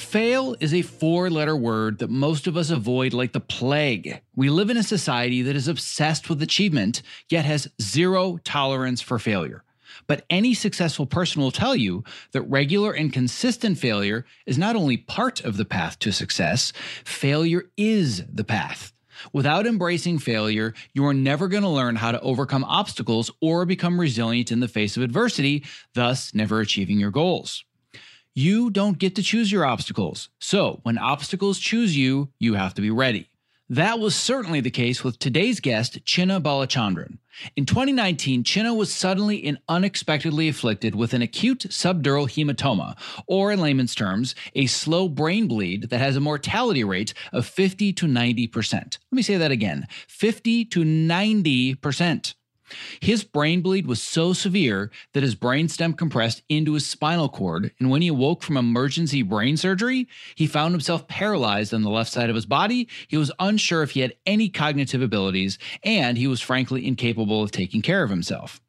Fail is a four letter word that most of us avoid like the plague. We live in a society that is obsessed with achievement, yet has zero tolerance for failure. But any successful person will tell you that regular and consistent failure is not only part of the path to success, failure is the path. Without embracing failure, you are never going to learn how to overcome obstacles or become resilient in the face of adversity, thus, never achieving your goals. You don't get to choose your obstacles. So when obstacles choose you, you have to be ready. That was certainly the case with today's guest, Chinna Balachandran. In 2019, Chinna was suddenly and unexpectedly afflicted with an acute subdural hematoma, or in layman's terms, a slow brain bleed that has a mortality rate of 50 to 90%. Let me say that again 50 to 90%. His brain bleed was so severe that his brainstem compressed into his spinal cord, and when he awoke from emergency brain surgery, he found himself paralyzed on the left side of his body. He was unsure if he had any cognitive abilities, and he was frankly incapable of taking care of himself.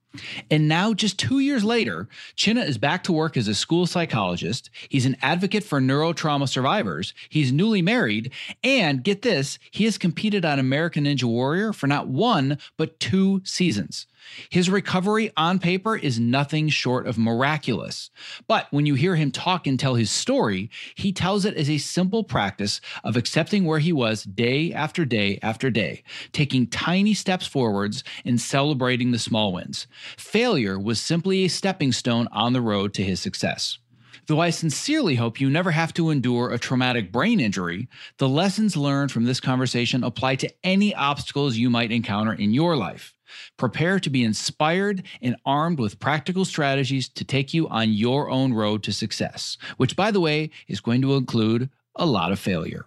And now, just two years later, Chinna is back to work as a school psychologist. He's an advocate for neurotrauma survivors. He's newly married. And get this, he has competed on American Ninja Warrior for not one, but two seasons. His recovery on paper is nothing short of miraculous. But when you hear him talk and tell his story, he tells it as a simple practice of accepting where he was day after day after day, taking tiny steps forwards and celebrating the small wins. Failure was simply a stepping stone on the road to his success. Though I sincerely hope you never have to endure a traumatic brain injury, the lessons learned from this conversation apply to any obstacles you might encounter in your life. Prepare to be inspired and armed with practical strategies to take you on your own road to success, which, by the way, is going to include a lot of failure.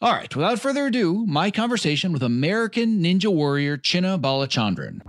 All right, without further ado, my conversation with American Ninja Warrior Chinna Balachandran.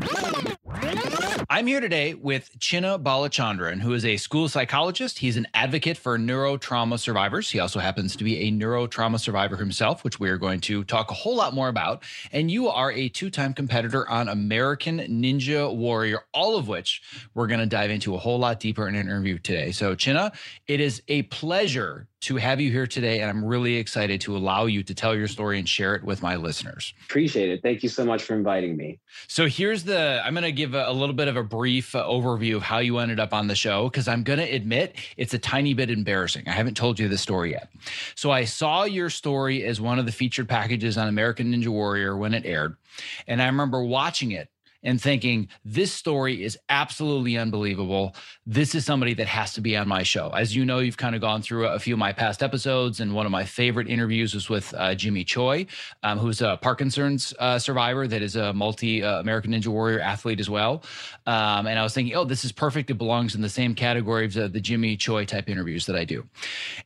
I'm here today with Chinna Balachandran, who is a school psychologist. He's an advocate for neurotrauma survivors. He also happens to be a neurotrauma survivor himself, which we are going to talk a whole lot more about. And you are a two time competitor on American Ninja Warrior, all of which we're going to dive into a whole lot deeper in an interview today. So, Chinna, it is a pleasure to have you here today. And I'm really excited to allow you to tell your story and share it with my listeners. Appreciate it. Thank you so much for inviting me. So here's the, I'm going to give a, a, little bit of a brief uh, overview of how you ended up on the show because I'm going to admit it's a tiny bit embarrassing. I haven't told you the story yet. So I saw your story as one of the featured packages on American Ninja Warrior when it aired. And I remember watching it and thinking, this story is absolutely unbelievable. This is somebody that has to be on my show. As you know, you've kind of gone through a few of my past episodes, and one of my favorite interviews was with uh, Jimmy Choi, um, who's a Parkinson's uh, survivor that is a multi uh, American Ninja Warrior athlete as well. Um, and I was thinking, oh, this is perfect. It belongs in the same category of the, the Jimmy Choi type interviews that I do.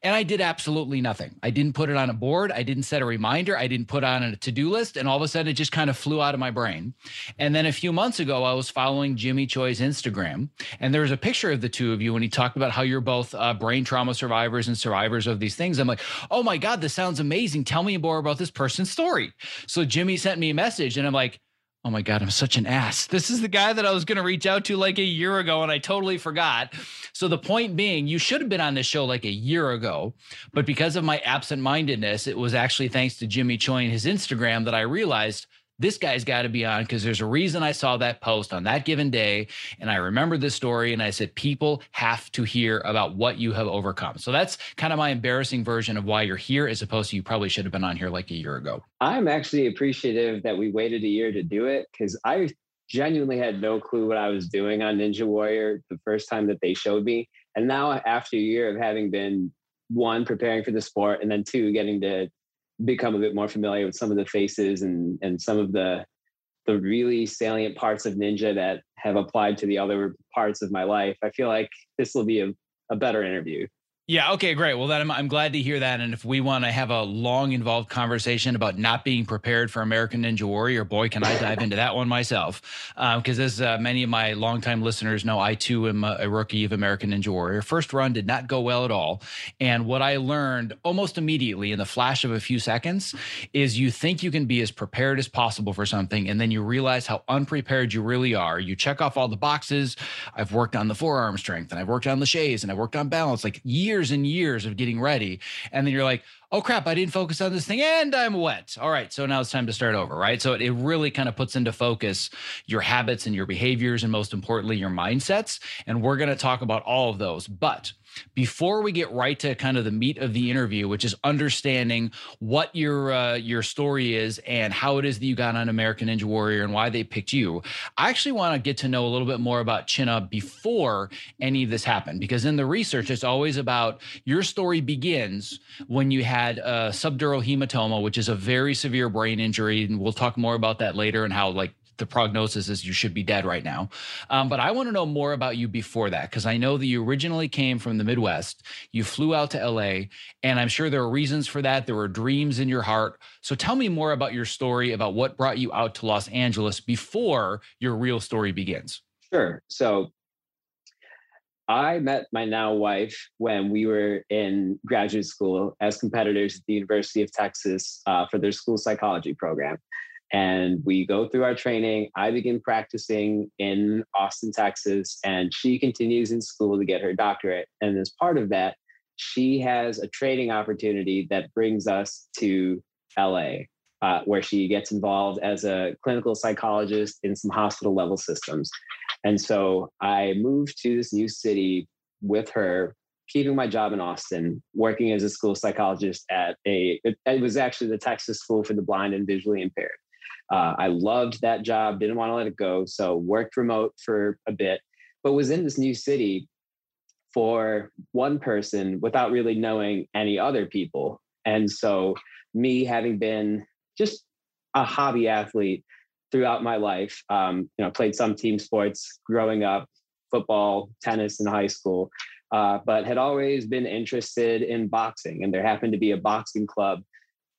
And I did absolutely nothing. I didn't put it on a board. I didn't set a reminder. I didn't put on a to do list. And all of a sudden, it just kind of flew out of my brain. And then a few months ago, I was following Jimmy Choi's Instagram, and there was a picture of the two of you when he talked about how you're both uh, brain trauma survivors and survivors of these things. I'm like, oh my God, this sounds amazing. Tell me more about this person's story. So Jimmy sent me a message, and I'm like, Oh my God, I'm such an ass. This is the guy that I was going to reach out to like a year ago and I totally forgot. So, the point being, you should have been on this show like a year ago. But because of my absent mindedness, it was actually thanks to Jimmy Choi and his Instagram that I realized this guy's got to be on because there's a reason I saw that post on that given day. And I remember this story and I said, people have to hear about what you have overcome. So that's kind of my embarrassing version of why you're here, as opposed to you probably should have been on here like a year ago. I'm actually appreciative that we waited a year to do it because I genuinely had no clue what I was doing on Ninja Warrior the first time that they showed me. And now, after a year of having been one, preparing for the sport, and then two, getting to become a bit more familiar with some of the faces and and some of the the really salient parts of ninja that have applied to the other parts of my life i feel like this will be a, a better interview yeah. Okay. Great. Well, then I'm, I'm glad to hear that. And if we want to have a long, involved conversation about not being prepared for American Ninja Warrior, boy, can I dive into that one myself. Because um, as uh, many of my longtime listeners know, I too am a, rookie of American Ninja Warrior. First run did not go well at all. And what I learned almost immediately in the flash of a few seconds is you think you can be as prepared as possible for something, and then you realize how unprepared you really are. You check off all the boxes. I've worked on the forearm strength, and I've worked on laches, and I've worked on balance, like years years and years of getting ready. And then you're like, oh crap, I didn't focus on this thing and I'm wet. All right. So now it's time to start over. Right. So it, it really kind of puts into focus your habits and your behaviors and most importantly, your mindsets. And we're going to talk about all of those. But before we get right to kind of the meat of the interview, which is understanding what your uh, your story is and how it is that you got on American Ninja Warrior and why they picked you, I actually want to get to know a little bit more about Chinna before any of this happened. Because in the research, it's always about your story begins when you had a subdural hematoma, which is a very severe brain injury, and we'll talk more about that later and how like the prognosis is you should be dead right now. Um, but I want to know more about you before that because I know that you originally came from the Midwest. You flew out to LA, and I'm sure there are reasons for that. There were dreams in your heart. So tell me more about your story, about what brought you out to Los Angeles before your real story begins. Sure. So I met my now wife when we were in graduate school as competitors at the University of Texas uh, for their school psychology program and we go through our training. I begin practicing in Austin, Texas, and she continues in school to get her doctorate. And as part of that, she has a training opportunity that brings us to LA, uh, where she gets involved as a clinical psychologist in some hospital level systems. And so I moved to this new city with her keeping my job in Austin, working as a school psychologist at a, it, it, was actually the Texas School for the Blind and Visually Impaired. Uh, I loved that job, didn't want to let it go. So worked remote for a bit, but was in this new city for one person without really knowing any other people. And so, me having been just a hobby athlete throughout my life, um, you know, played some team sports growing up, football, tennis in high school, uh, but had always been interested in boxing. And there happened to be a boxing club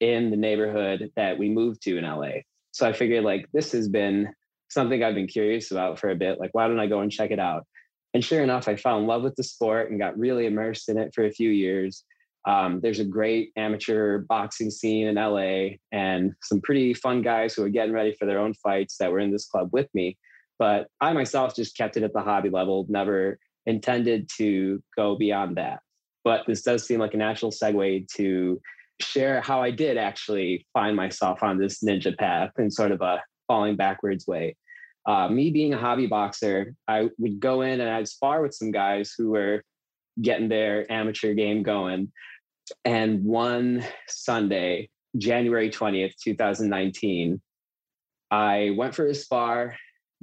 in the neighborhood that we moved to in LA. So I figured like this has been something I've been curious about for a bit. Like, why don't I go and check it out? And sure enough, I fell in love with the sport and got really immersed in it for a few years. Um, there's a great amateur boxing scene in LA and some pretty fun guys who are getting ready for their own fights that were in this club with me. But I myself just kept it at the hobby level, never intended to go beyond that. But this does seem like a natural segue to share how I did actually find myself on this ninja path in sort of a falling backwards way. Uh, me being a hobby boxer, I would go in and I'd spar with some guys who were getting their amateur game going. And one Sunday, January 20th, 2019, I went for a spar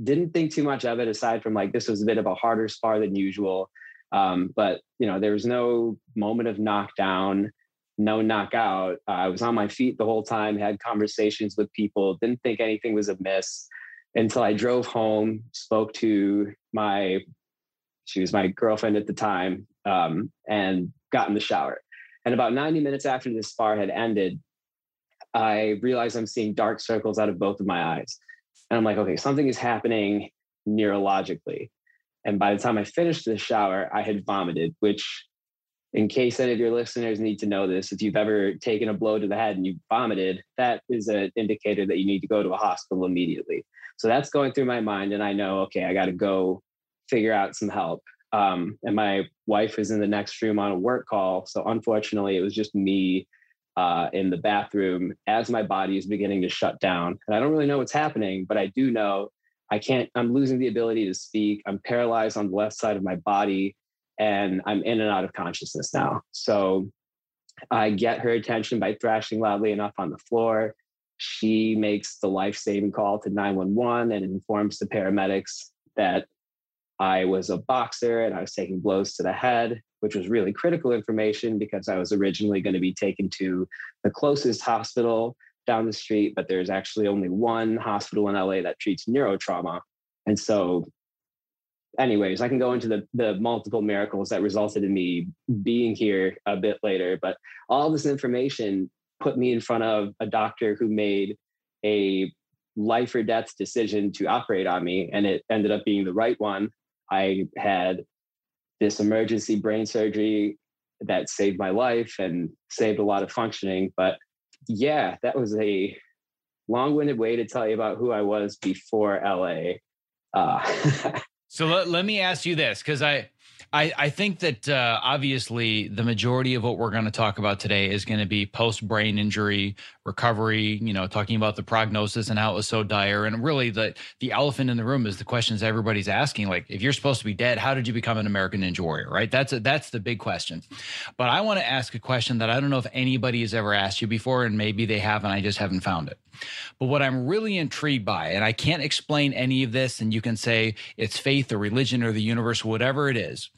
didn't think too much of it aside from like this was a bit of a harder spar than usual. Um, but you know, there was no moment of knockdown, no knockout. Uh, I was on my feet the whole time, had conversations with people, didn't think anything was amiss until I drove home, spoke to my she was my girlfriend at the time, um, and got in the shower. And about 90 minutes after this spar had ended, I realized I'm seeing dark circles out of both of my eyes. And I'm like, okay, something is happening neurologically. And by the time I finished the shower, I had vomited, which, in case any of your listeners need to know this, if you've ever taken a blow to the head and you vomited, that is an indicator that you need to go to a hospital immediately. So that's going through my mind. And I know, okay, I got to go figure out some help. Um, and my wife was in the next room on a work call. So unfortunately, it was just me uh, in the bathroom as my body is beginning to shut down. And I don't really know what's happening, but I do know I can't, I'm losing the ability to speak. I'm paralyzed on the left side of my body and I'm in and out of consciousness now. So I get her attention by thrashing loudly enough on the floor. She makes the life saving call to 911 and informs the paramedics that I was a boxer and I was taking blows to the head which was really critical information because I was originally going to be taken to the closest hospital down the street, but there's actually only one hospital in LA that treats neurotrauma. And so, anyways, I can go into the, the multiple miracles that resulted in me being here a bit later, but all this information put me in front of a doctor who made a life or death decision to operate on me, and it ended up being the right one. I had this emergency brain surgery that saved my life and saved a lot of functioning. But yeah, that was a long winded way to tell you about who I was before LA. Uh, so let, let me ask you this because I, I, I think that uh, obviously the majority of what we're going to talk about today is going to be post brain injury recovery. You know, talking about the prognosis and how it was so dire, and really the the elephant in the room is the questions everybody's asking. Like, if you're supposed to be dead, how did you become an American Ninja Warrior? Right? That's a, that's the big question. But I want to ask a question that I don't know if anybody has ever asked you before, and maybe they have, and I just haven't found it. But what I'm really intrigued by, and I can't explain any of this, and you can say it's faith or religion or the universe, whatever it is.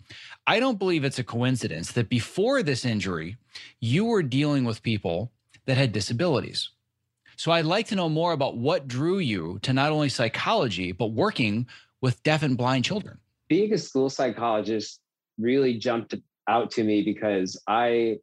I don't believe it's a coincidence that before this injury, you were dealing with people that had disabilities. So I'd like to know more about what drew you to not only psychology, but working with deaf and blind children. Being a school psychologist really jumped out to me because I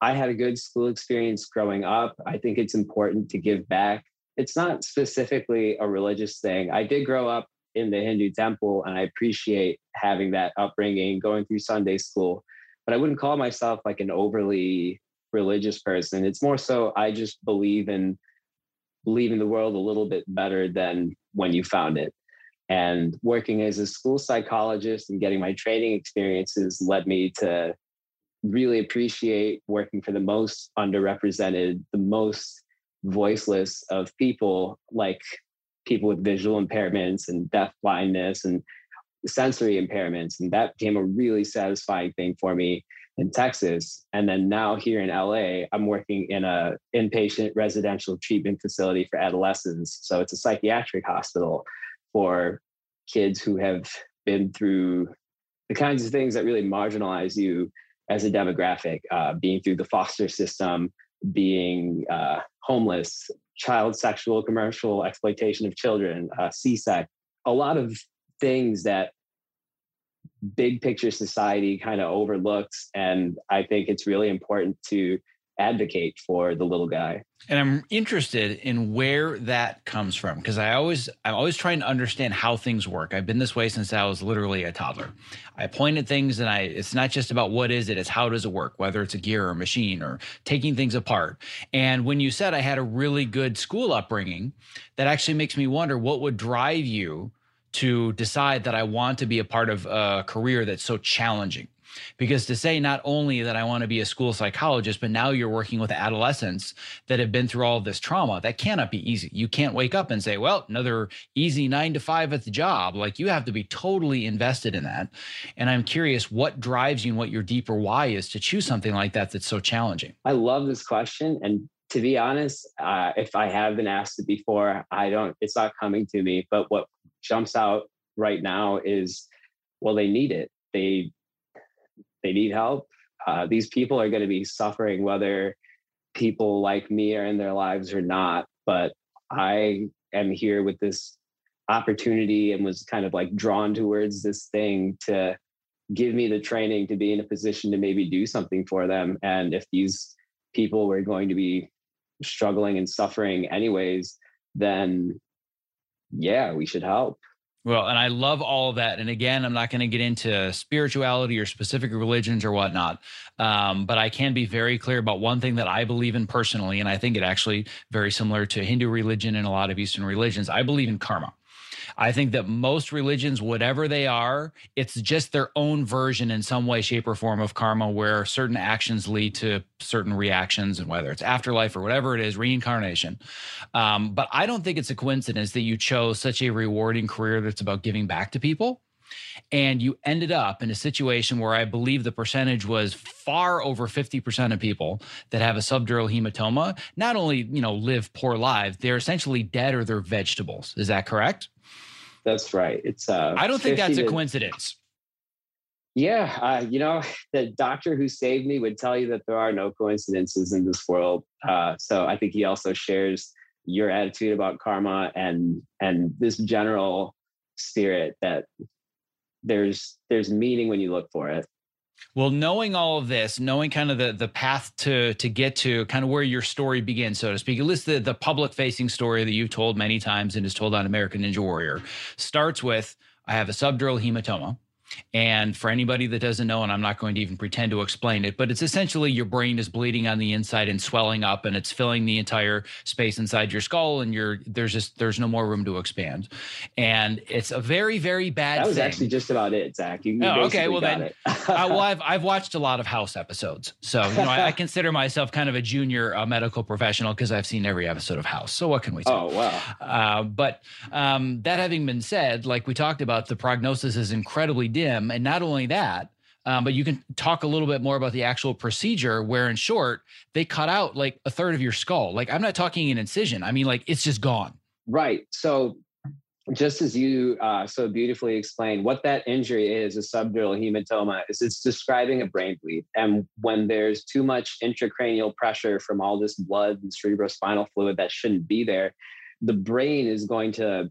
I had a good school experience growing up. I think it's important to give back. It's not specifically a religious thing. I did grow up in the Hindu temple, and I appreciate having that upbringing, going through Sunday school. But I wouldn't call myself like an overly religious person. It's more so I just believe in leaving the world a little bit better than when you found it. And working as a school psychologist and getting my training experiences led me to really appreciate working for the most underrepresented, the most voiceless of people like people with visual impairments and deaf blindness and sensory impairments. And that became a really satisfying thing for me in Texas. And then now here in LA, I'm working in a inpatient residential treatment facility for adolescents. So it's a psychiatric hospital for kids who have been through the kinds of things that really marginalize you as a demographic, uh, being through the foster system, being uh, homeless, child sexual commercial exploitation of children, uh, CSEC, a lot of things that big picture society kind of overlooks. And I think it's really important to advocate for the little guy. And I'm interested in where that comes from because I always I'm always trying to understand how things work. I've been this way since I was literally a toddler. I point at things and I it's not just about what is it, it's how does it work, whether it's a gear or a machine or taking things apart. And when you said I had a really good school upbringing, that actually makes me wonder what would drive you to decide that I want to be a part of a career that's so challenging. Because to say not only that I want to be a school psychologist, but now you're working with adolescents that have been through all this trauma, that cannot be easy. You can't wake up and say, well, another easy nine to five at the job. Like you have to be totally invested in that. And I'm curious what drives you and what your deeper why is to choose something like that that's so challenging. I love this question. And to be honest, uh, if I have been asked it before, I don't, it's not coming to me. But what jumps out right now is well they need it. They they need help. Uh, these people are going to be suffering whether people like me are in their lives or not but i am here with this opportunity and was kind of like drawn towards this thing to give me the training to be in a position to maybe do something for them. And if these people were going to be struggling and suffering anyways then yeah we should help well, and I love all of that. And again, I'm not going to get into spirituality or specific religions or whatnot, um, but I can be very clear about one thing that I believe in personally, and I think it actually very similar to Hindu religion and a lot of Eastern religions. I believe in karma. I think that most religions, whatever they are, it's just their own version in some way, shape, or form of karma, where certain actions lead to certain reactions, and whether it's afterlife or whatever it is, reincarnation. Um, but I don't think it's a coincidence that you chose such a rewarding career that's about giving back to people and you ended up in a situation where I believe the percentage was far over 50% of people that have a subdural hematoma not only, you know, live poor lives, they're essentially dead or they're vegetables. Is that correct? That's right. It's uh I don't think that's a coincidence. Yeah, uh, you know, the doctor who saved me would tell you that there are no coincidences in this world. Uh, so I think he also shares your attitude about karma and and this general spirit that there's there's meaning when you look for it. Well, knowing all of this, knowing kind of the the path to to get to kind of where your story begins, so to speak, at least the, the public facing story that you've told many times and is told on American Ninja Warrior, starts with I have a subdural hematoma. And for anybody that doesn't know, and I'm not going to even pretend to explain it, but it's essentially your brain is bleeding on the inside and swelling up, and it's filling the entire space inside your skull, and you're there's just there's no more room to expand, and it's a very very bad. That was thing. actually just about it, Zach. You, you oh, okay. Well then, uh, well I've I've watched a lot of House episodes, so you know I, I consider myself kind of a junior uh, medical professional because I've seen every episode of House. So what can we say? Oh wow. Uh, but um, that having been said, like we talked about, the prognosis is incredibly dim. And not only that, um, but you can talk a little bit more about the actual procedure where in short they cut out like a third of your skull. Like i'm not talking an incision. I mean like it's just gone. Right. So just as you uh, so beautifully explained what that injury is a subdural hematoma. Is it's describing a brain bleed. And when there's too much intracranial pressure from all this blood and cerebrospinal fluid that shouldn't be there the brain is going to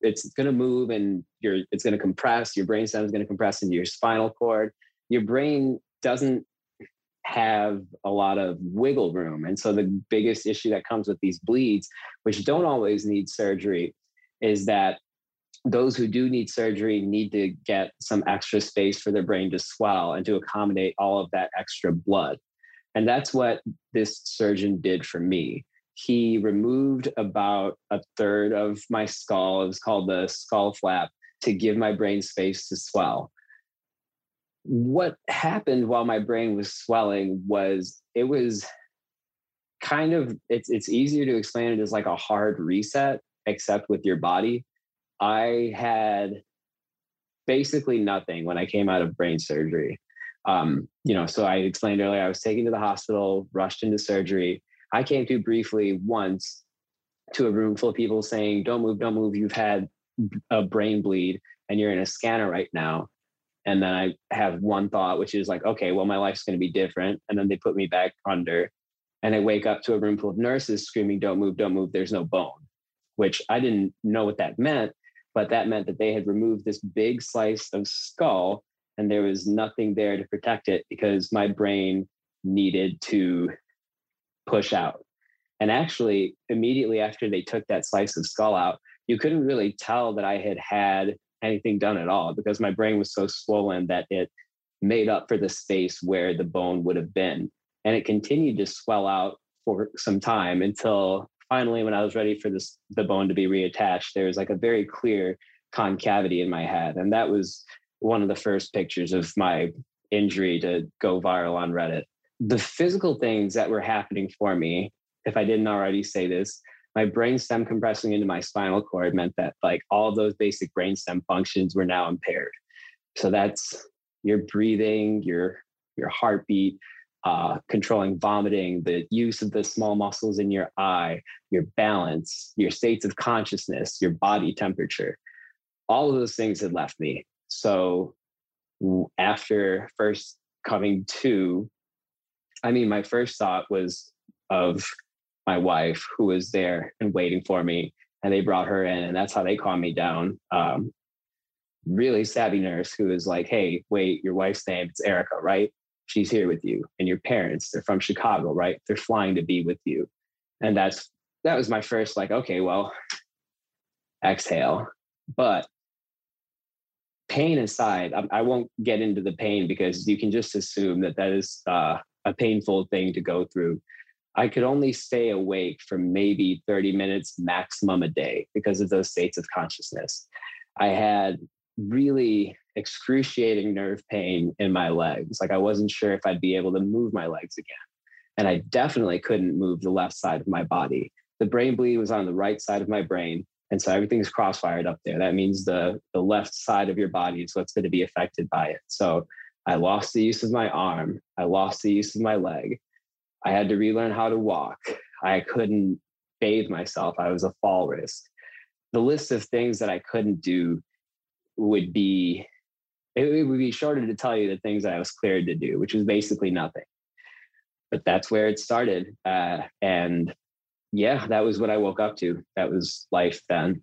it's going to move and your it's going to compress your brain stem is going to compress into your spinal cord. Your brain doesn't have a lot of wiggle room. And so the biggest issue that comes with these bleeds which don't always need surgery is that those who do need surgery need to get some extra space for their brain to swell and to accommodate all of that extra blood. And that's what this surgeon did for me he removed about a third of my skull. It was called the skull flap to give my brain space to swell. What happened while my brain was swelling was it was kind of it's it's easier to explain it as like a hard reset except with your body. I had basically nothing when I came out of brain surgery. Um, you know, so I explained earlier I was taken to the hospital, rushed into surgery I came to briefly once to a room full of people saying, Don't move, don't move. You've had a brain bleed and you're in a scanner right now. And then I have one thought, which is like, okay, well, my life's going to be different. And then they put me back under. And I wake up to a room full of nurses screaming, Don't move, don't move. There's no bone, which I didn't know what that meant. But that meant that they had removed this big slice of skull and there was nothing there to protect it because my brain needed to push out. And actually, immediately after they took that slice of skull out, you couldn't really tell that I had had anything done at all because my brain was so swollen that it made up for the space where the bone would have been. And it continued to swell out for some time until finally, when I was ready for this, the bone to be reattached, there was like a very clear concavity in my head. And that was one of the first pictures of my injury to go viral on Reddit the physical things that were happening for me, if I didn't already say this, my brain stem compressing into my spinal cord meant that like all those basic brain stem functions were now impaired. So that's your breathing, your your heartbeat, uh, controlling vomiting, the use of the small muscles in your eye, your balance, your states of consciousness, your body temperature. all of those things had left me. So after first coming to, I mean, my first thought was of my wife who was there and waiting for me. And they brought her in, and that's how they calmed me down. Um, really savvy nurse who was like, Hey, wait, your wife's name, it's Erica, right? She's here with you. And your parents, they're from Chicago, right? They're flying to be with you. And that's that was my first like, okay, well, exhale. But pain aside, I, I, won't get into the pain because you can just assume that that is uh, a painful thing to go through. I could only stay awake for maybe 30 minutes maximum a day because of those states of consciousness. I had really excruciating nerve pain in my legs. Like I wasn't sure if I'd be able to move my legs again. And I definitely couldn't move the left side of my body. The brain bleed was on the right side of my brain. And so everything's crossfired up there. That means the, the left side of your body is what's going to be affected by it. So I lost the use of my arm. I lost the use of my leg. I had to relearn how to walk. I couldn't bathe myself. I was a fall risk. The list of things that I couldn't do would be, it would be shorter to tell you the things that I was cleared to do, which was basically nothing. But that's where it started. Uh, and yeah, that was what I woke up to. That was life then.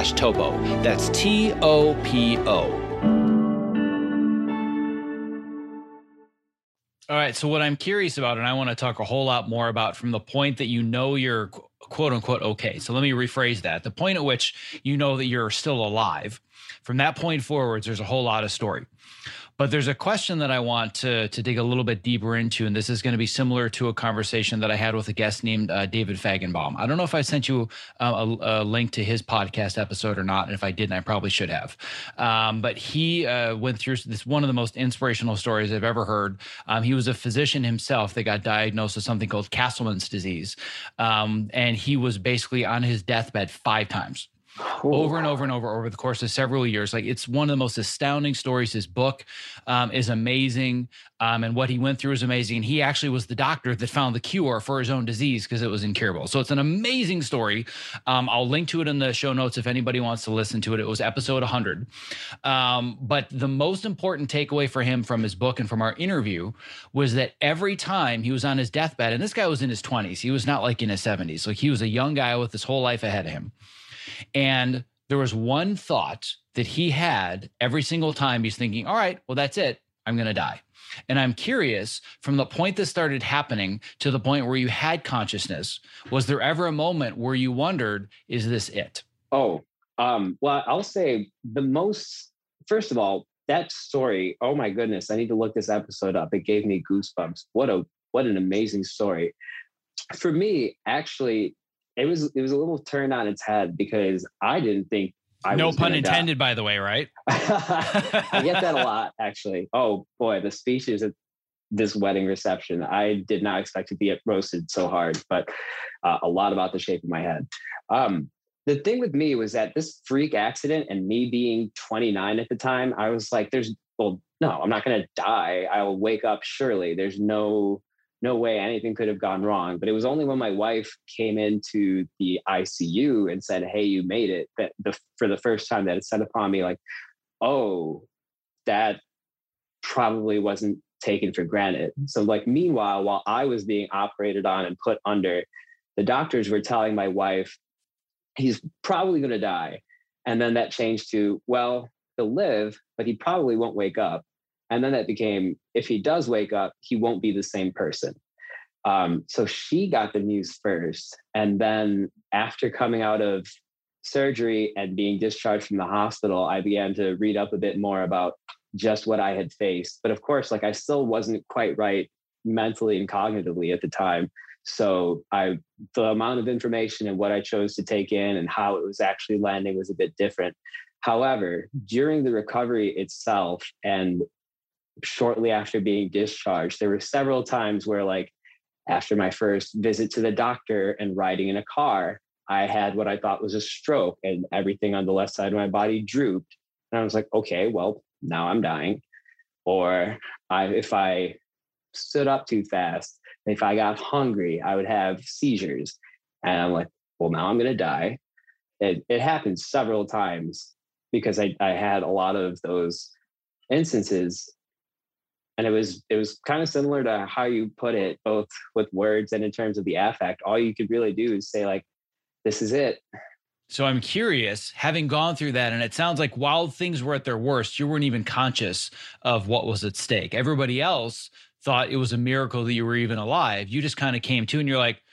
topo. That's T-O-P-O. All right. So, what I'm curious about, and I want to talk a whole lot more about from the point that you know you're quote unquote okay. So, let me rephrase that. The point at which you know that you're still alive from that point forwards, there's a whole lot of story. But there's a question that I want to, to dig a little bit deeper into, and this is going to be similar to a conversation that I had with a guest named uh, David Fajgenbaum. I don't know if I sent you uh, a, a, link to his podcast episode or not, and if I didn't, I probably should have. Um, but he uh, went through this one of the most inspirational stories I've ever heard. Um, he was a physician himself that got diagnosed with something called Castleman's disease, um, and he was basically on his deathbed five times over and over and over over the course of several years. Like it's one of the most astounding stories. His book um, is amazing, um, and what he went through is amazing. And he actually was the doctor that found the cure for his own disease because it was incurable. So it's an amazing story. Um, I'll link to it in the show notes if anybody wants to listen to it. It was episode 100. Um, but the most important takeaway for him from his book and from our interview was that every time he was on his deathbed, and this guy was in his 20s, he was not like in his 70s. Like he was a young guy with his whole life ahead of him and there was one thought that he had every single time he's thinking, all right, well, that's it. I'm going to die. And I'm curious from the point that started happening to the point where you had consciousness, was there ever a moment where you wondered, is this it? Oh, um, well, I'll say the most, first of all, that story, oh my goodness, I need to look this episode up. It gave me goosebumps. What a what an amazing story. For me, actually, it was it was a little turned on its head because I didn't think I no pun intended, die. by the way, right? I get that a lot, actually. Oh boy, the speeches at this wedding reception, I did not expect to be roasted so hard, but uh, a lot about the shape of my head. Um, the thing with me was that this freak accident and me being 29 at the time, I was like, there's, well, no, I'm not going to die. I will wake up surely. There's no, no way anything could have gone wrong. But it was only when my wife came into the ICU and said, Hey, you made it, that the, for the first time that it set upon me, like, oh, that probably wasn't taken for granted. So, like, meanwhile, while I was being operated on and put under, the doctors were telling my wife, he's probably going to die. And then that changed to, well, he'll live, but he probably won't wake up. And then that became, if he does wake up, he won't be the same person. Um, so she got the news first. And then after coming out of surgery and being discharged from the hospital, I began to read up a bit more about just what I had faced. But of course, like I still wasn't quite right mentally and cognitively at the time. So I the amount of information and what I chose to take in and how it was actually landing was a bit different. However, during the recovery itself and shortly after being discharged, there were several times where like after my first visit to the doctor and riding in a car, I had what I thought was a stroke and everything on the left side of my body drooped. And I was like, okay, well, now I'm dying. Or I, if I stood up too fast, if I got hungry, I would have seizures. And I'm like, well, now I'm going to die. It, it happened several times because I, I had a lot of those instances. And it was it was kind of similar to how you put it, both with words and in terms of the affect. All you could really do is say, like, this is it. So I'm curious, having gone through that, and it sounds like while things were at their worst, you weren't even conscious of what was at stake. Everybody else thought it was a miracle that you were even alive. You just kind of came to and you're like,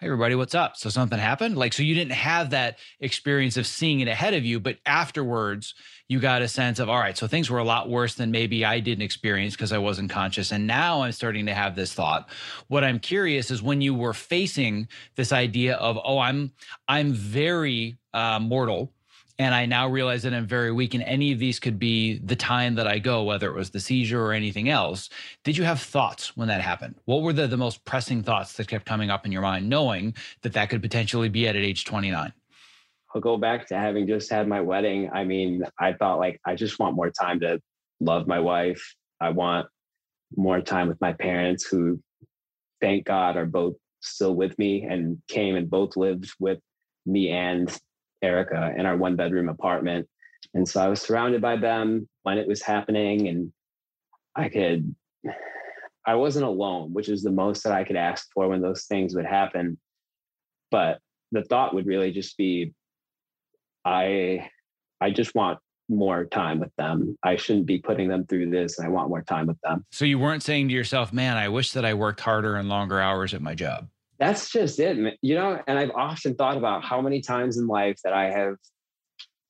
hey, everybody, what's up? So something happened? Like, so you didn't have that experience of seeing it ahead of you, but afterwards, you got a sense of, all right, so things were a lot worse than maybe I didn't experience because I wasn't conscious. And now I'm starting to have this thought. What I'm curious is when you were facing this idea of, oh, I'm, I'm very uh, mortal and I now realize that I'm very weak, and any of these could be the time that I go, whether it was the seizure or anything else. Did you have thoughts when that happened? What were the, the most pressing thoughts that kept coming up in your mind, knowing that that could potentially be at, at age 29? I'll go back to having just had my wedding. I mean, I thought like, I just want more time to love my wife. I want more time with my parents who, thank God, are both still with me and came and both lived with me and Erica in our one bedroom apartment. And so I was surrounded by them when it was happening and I could I wasn't alone, which is the most that I could ask for when those things would happen. But the thought would really just be I I just want more time with them. I shouldn't be putting them through this and I want more time with them. So you weren't saying to yourself, "Man, I wish that I worked harder and longer hours at my job." that's just it you know and i've often thought about how many times in life that i have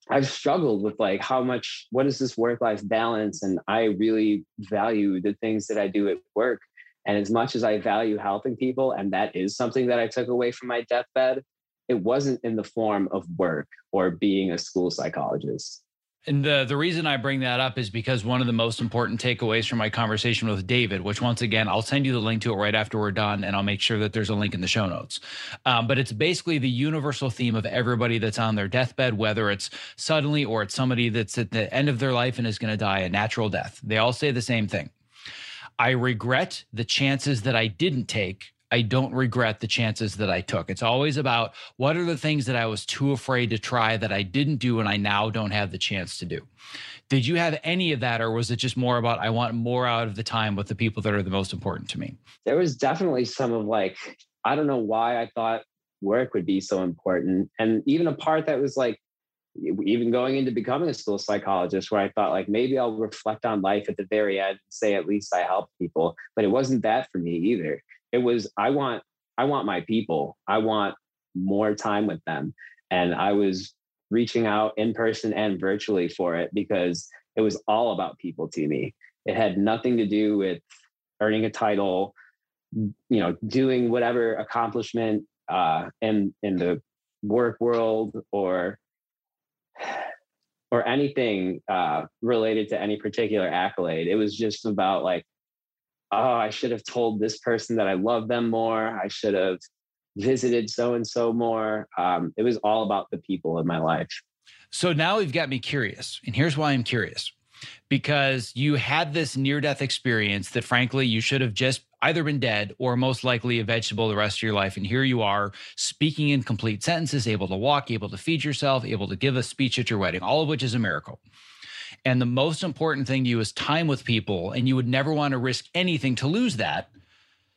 i've struggled with like how much what is this work life balance and i really value the things that i do at work and as much as i value helping people and that is something that i took away from my deathbed it wasn't in the form of work or being a school psychologist and the the reason I bring that up is because one of the most important takeaways from my conversation with David, which once again I'll send you the link to it right after we're done, and I'll make sure that there's a link in the show notes. Um, but it's basically the universal theme of everybody that's on their deathbed, whether it's suddenly or it's somebody that's at the end of their life and is going to die a natural death. They all say the same thing. I regret the chances that I didn't take I don't regret the chances that I took. It's always about what are the things that I was too afraid to try that I didn't do and I now don't have the chance to do. Did you have any of that, or was it just more about I want more out of the time with the people that are the most important to me? There was definitely some of like, I don't know why I thought work would be so important. And even a part that was like even going into becoming a school psychologist where I thought like maybe I'll reflect on life at the very end and say at least I helped people. But it wasn't that for me either. It was I want I want my people. I want more time with them. And I was reaching out in person and virtually for it because it was all about people to me. It had nothing to do with earning a title, you know, doing whatever accomplishment uh, in in the work world or or anything uh, related to any particular accolade. It was just about like, oh, I should have told this person that I love them more. I should have visited so and so more. Um, it was all about the people in my life. So now you've got me curious. And here's why I'm curious because you had this near death experience that, frankly, you should have just either been dead or most likely a vegetable the rest of your life. And here you are speaking in complete sentences, able to walk, able to feed yourself, able to give a speech at your wedding, all of which is a miracle. And the most important thing to you is time with people, and you would never want to risk anything to lose that.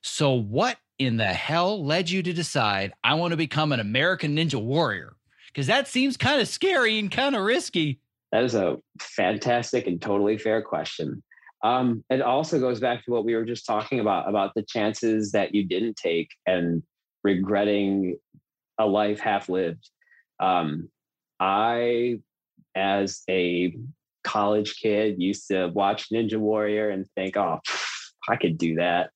So, what in the hell led you to decide I want to become an American Ninja Warrior? Because that seems kind of scary and kind of risky. That is a fantastic and totally fair question. Um, it also goes back to what we were just talking about about the chances that you didn't take and regretting a life half lived. Um, I, as a college kid, used to watch Ninja Warrior and think, oh, I could do that.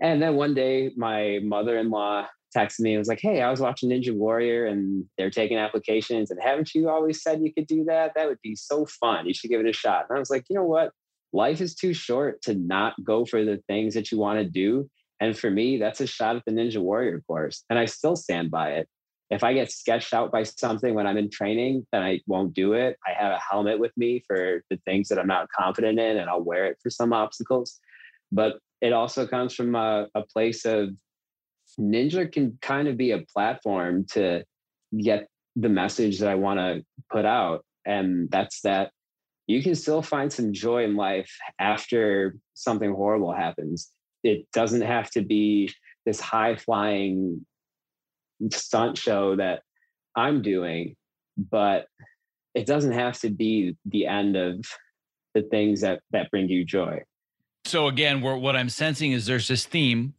And then one day, my mother in law texted me and was like, Hey, I was watching Ninja Warrior and they're taking applications. And haven't you always said you could do that? That would be so fun. You should give it a shot. And I was like, You know what? Life is too short to not go for the things that you want to do. And for me, that's a shot at the Ninja Warrior course. And I still stand by it. If I get sketched out by something when I'm in training, then I won't do it. I have a helmet with me for the things that I'm not confident in, and I'll wear it for some obstacles. But it also comes from a, a place of Ninja can kind of be a platform to get the message that I want to put out. And that's that you can still find some joy in life after something horrible happens. It doesn't have to be this high flying stunt show that I'm doing, but it doesn't have to be the end of the things that that bring you joy. So again, what I'm sensing is there's this theme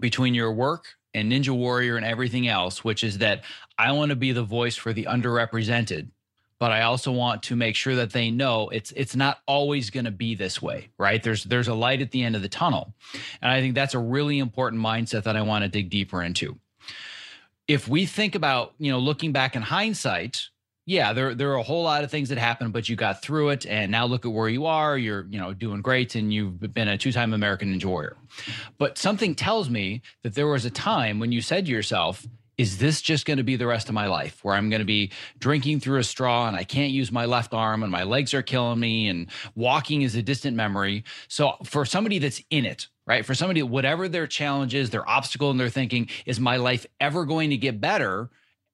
between your work and Ninja Warrior and everything else, which is that I want to be the voice for the underrepresented, but I also want to make sure that they know it's it's not always going to be this way, right? There's there's a light at the end of the tunnel. And I think that's a really important mindset that I want to dig deeper into. If we think about, you know, looking back in hindsight, yeah, there there are a whole lot of things that happened, but you got through it, and now look at where you are. You're you know doing great, and you've been a two time American Ninja Warrior. But something tells me that there was a time when you said to yourself, "Is this just going to be the rest of my life, where I'm going to be drinking through a straw and I can't use my left arm and my legs are killing me, and walking is a distant memory?" So for somebody that's in it, right? For somebody, whatever their challenge is, their obstacle, and they're thinking, "Is my life ever going to get better?"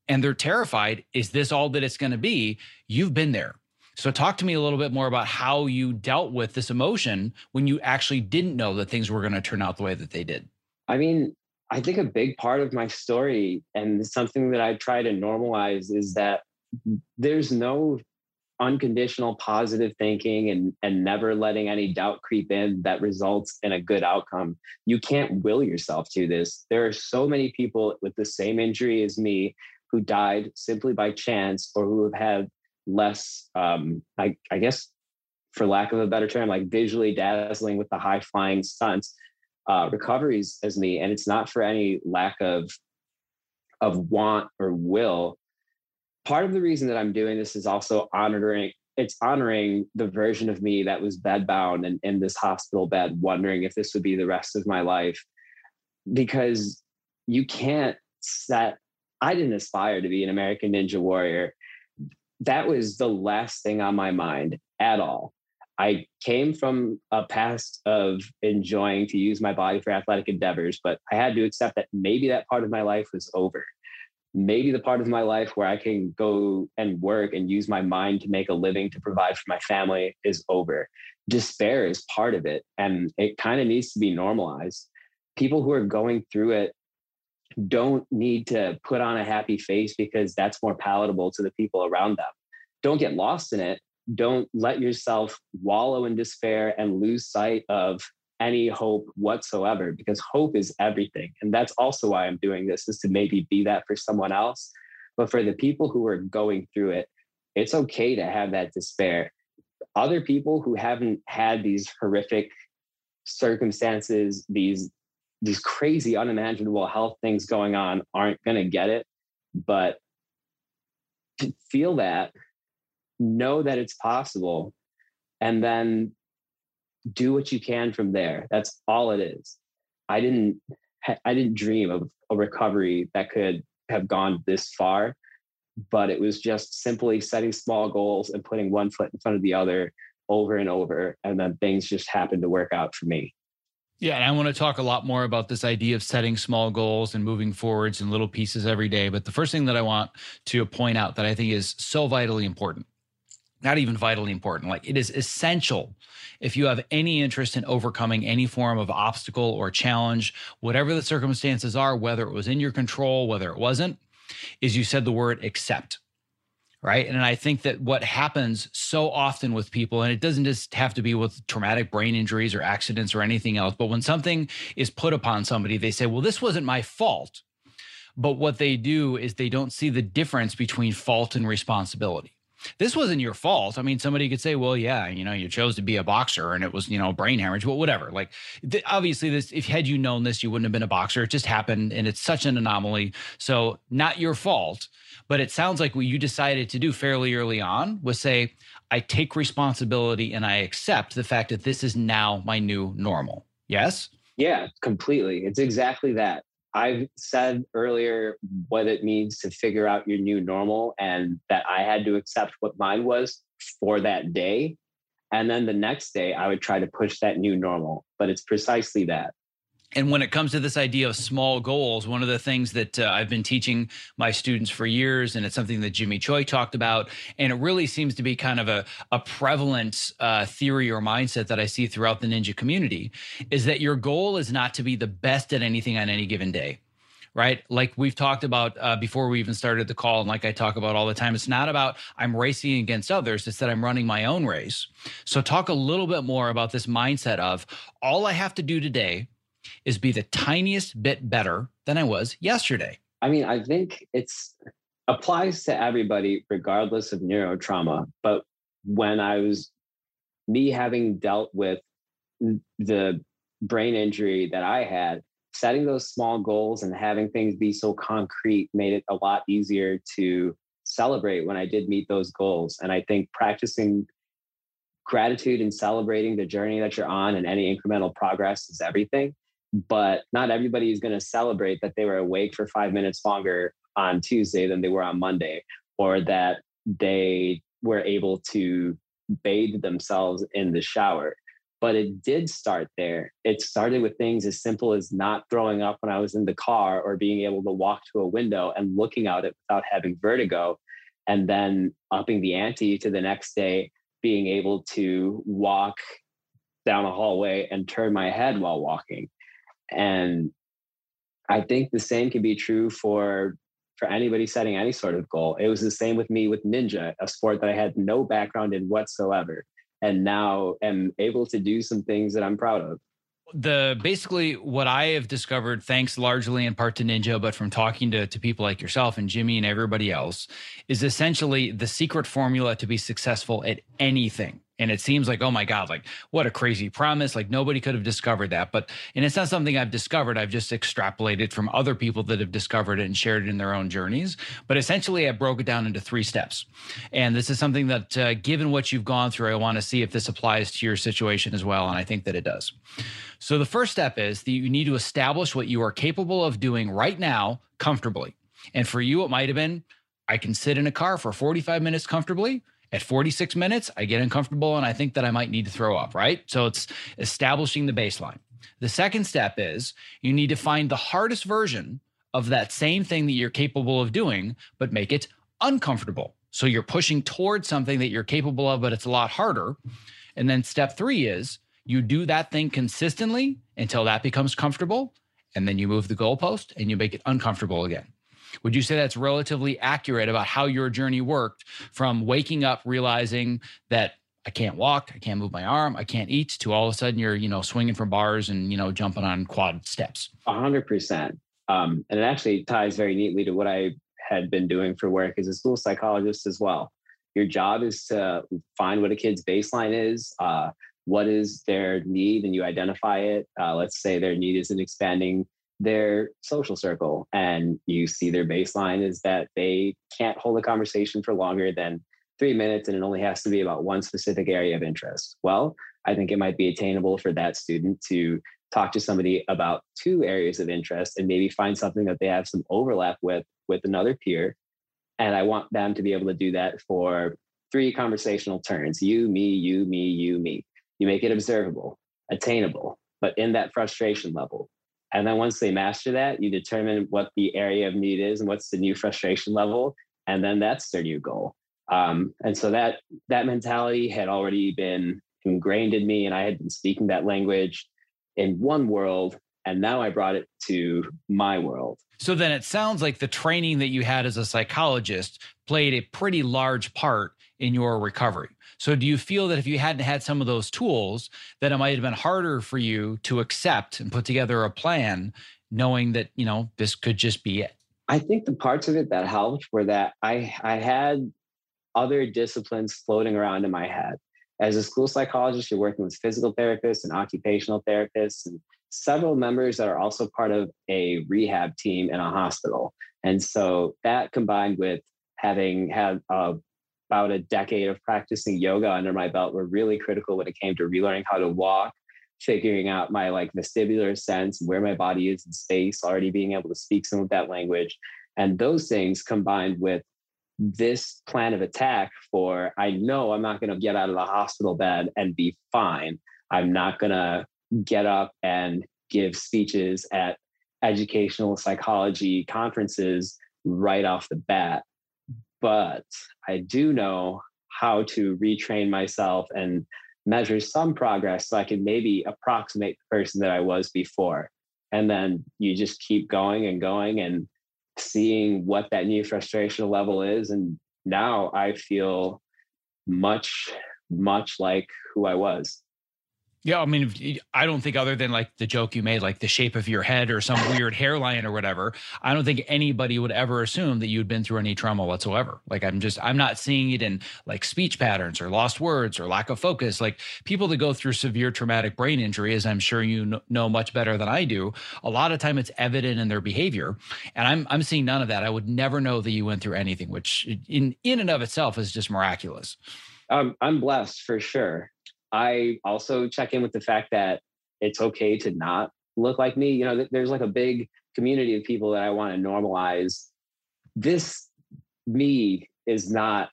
And they're terrified is this all that it's going to be? You've been there. So talk to me a little bit more about how you dealt with this emotion when you actually didn't know that things were going to turn out the way that they did. I mean i think a big part of my story and something that i try to normalize is that there's no unconditional positive thinking and and never letting any doubt creep in that results in a good outcome. You can't will yourself to this. There are so many people with the same injury as me who died simply by chance or who have had less, um, I, I guess, for lack of a better term, like visually dazzling with the high flying stunts, uh, recoveries as me. And it's not for any lack of of want or will. Part of the reason that I'm doing this is also honoring it's honoring the version of me that was bedbound and in this hospital bed, wondering if this would be the rest of my life. Because you can't set I didn't aspire to be an American Ninja Warrior. That was the last thing on my mind at all. I came from a past of enjoying to use my body for athletic endeavors, but I had to accept that maybe that part of my life was over. Maybe the part of my life where I can go and work and use my mind to make a living to provide for my family is over. Despair is part of it, and it kind of needs to be normalized. People who are going through it don't need to put on a happy face because that's more palatable to the people around them. Don't get lost in it. Don't let yourself wallow in despair and lose sight of any hope whatsoever because hope is everything. And that's also why I'm doing this is to maybe be that for someone else. But for the people who are going through it, it's okay to have that despair. Other people who haven't had these horrific circumstances, these these crazy, unimaginable health things going on aren't going to get it. But feel that, know that it's possible, and then do what you can from there. That's all it is. I didn't I didn't dream of a recovery that could have gone this far, but it was just simply setting small goals and putting one foot in front of the other over and over and then things just happened to work out for me. Yeah, and I want to talk a lot more about this idea of setting small goals and moving forwards in little pieces every day. But the first thing that I want to point out that I think is so vitally important, not even vitally important, like it is essential if you have any interest in overcoming any form of obstacle or challenge, whatever the circumstances are, whether it was in your control, whether it wasn't, is you said the word accept right? And I think that what happens so often with people, and it doesn't just have to be with traumatic brain injuries or accidents or anything else, but when something is put upon somebody, they say, well, this wasn't my fault. But what they do is they don't see the difference between fault and responsibility. This wasn't your fault. I mean, somebody could say, well, yeah, you know, you chose to be a boxer and it was, you know, brain hemorrhage, but whatever. Like, th- obviously, this, if had you known this, you wouldn't have been a boxer. It just happened and it's such an anomaly. So, not your fault but it sounds like what you decided to do fairly early on was say, I take responsibility and I accept the fact that this is now my new normal. Yes? Yeah, completely. It's exactly that. I've said earlier mm-hmm. what it means to figure out your new normal and that I had to accept what mine was for that day. And then the next day, I would try to push that new normal. But it's precisely that and when it comes to this idea of small goals, one of the things that uh, I've been teaching my students for years, and it's something that Jimmy Choi talked about, and it really seems to be kind of a, a prevalent uh, theory or mindset that I see throughout the ninja community, is that your goal is not to be the best at anything on any given day right? Like we've talked about uh, before we even started the call, and like I talk about all the time, it's not about I'm racing against others, it's that I'm running my own race. So, talk a little bit more about this mindset of all I have to do today is be the tiniest bit better than I was yesterday. I mean, I think it's applies to everybody regardless of neurotrauma, but when I was me having dealt with the brain injury that I had, setting those small goals and having things be so concrete made it a lot easier to celebrate when I did meet those goals. And I think practicing gratitude and celebrating the journey that you're on and any incremental progress is everything but not everybody is going to celebrate that they were awake for five minutes longer on Tuesday than they were on Monday, or that they were able to bathe themselves in the shower. But it did start there. It started with things as simple as not throwing up when I was in the car or being able to walk to a window and looking out it without having vertigo. And then upping the ante to the next day, being able to walk down a hallway and turn my head while walking and I think the same can be true for for anybody setting any sort of goal. It was the same with me with ninja, a sport that I had no background in whatsoever, and now am able to do some things that I'm proud of. The basically what I have discovered, thanks largely in part to Ninja, but from talking to, to people like yourself and Jimmy and everybody else, is essentially the secret formula to be successful at anything and it seems like oh my god like what a crazy promise. Like nobody could have discovered that. But and it's not something i've discovered. I've just extrapolated from other people that have discovered it and shared it in their own journeys. But essentially i broke it down into three steps. And this is something that uh, given what you've gone through i want to see if this applies to your situation as well and i think that it does. So the first step is that you need to establish what you are capable of doing right now comfortably. And for you it might have been i can sit in a car for 45 minutes comfortably at 46 minutes, I get uncomfortable and I think that I might need to throw up, right? So it's establishing the baseline. The second step is you need to find the hardest version of that same thing that you're capable of doing, but make it uncomfortable. So you're pushing towards something that you're capable of, but it's a lot harder. And then step three is you do that thing consistently until that becomes comfortable. and then you move the goalpost and you make it uncomfortable again. Would you say that's relatively accurate about how your journey worked from waking up realizing that I can't walk, I can't move my arm, I can't eat, to all of a sudden you're, you know, swinging from bars and, you know, jumping on quad steps? A hundred percent. Um, and it actually ties very neatly to what I had been doing for work as a school psychologist as well. Your job is to find what a kid's baseline is, uh, what is their need, and you identify it. Uh, let's say their need is an expanding their social circle, and you see their baseline is that they can't hold a conversation for longer than three minutes, and it only has to be about one specific area of interest. Well, I think it might be attainable for that student to talk to somebody about two areas of interest and maybe find something that they have some overlap with with another peer and i want them to be able to do that for three conversational turns you me you me you me you make it observable attainable but in that frustration level and then once they master that you determine what the area of need is and what's the new frustration level and then that's their new goal um, and so that that mentality had already been ingrained in me and i had been speaking that language in one world and now I brought it to my world. So then it sounds like the training that you had as a psychologist played a pretty large part in your recovery. So do you feel that if you hadn't had some of those tools that it might have been harder for you to accept and put together a plan knowing that, you know, this could just be it? I think the parts of it that helped were that I I had other disciplines floating around in my head as a school psychologist, you're working with physical therapists and occupational therapists and several members that are also part of a rehab team in a hospital. And so that combined with having had uh, about a decade of practicing yoga under my belt were really critical when it came to relearning how to walk, figuring out my like vestibular sense, where my body is in space, already being able to speak some of that language. And those things combined with this plan of attack for I know I'm not going to get out of the hospital bed and be fine. I'm not going to get up and give speeches at educational psychology conferences right off the bat. But I do know how to retrain myself and measure some progress so I can maybe approximate the person that I was before. And then you just keep going and going and seeing what that new frustration level is. And now I feel much, much like who I was. Yeah, I mean, I don't think other than like the joke you made, like the shape of your head or some weird hairline or whatever, I don't think anybody would ever assume that you'd been through any trauma whatsoever. Like I'm just, I'm not seeing it in like speech patterns or lost words or lack of focus. Like people that go through severe traumatic brain injury, as I'm sure you know much better than I do, a lot of time it's evident in their behavior, and I'm I'm seeing none of that. I would never know that you went through anything, which in in and of itself is just miraculous. Um, I'm blessed for sure. I also check in with the fact that it's okay to not look like me. You know, there's like a big community of people that I want to normalize. This me is not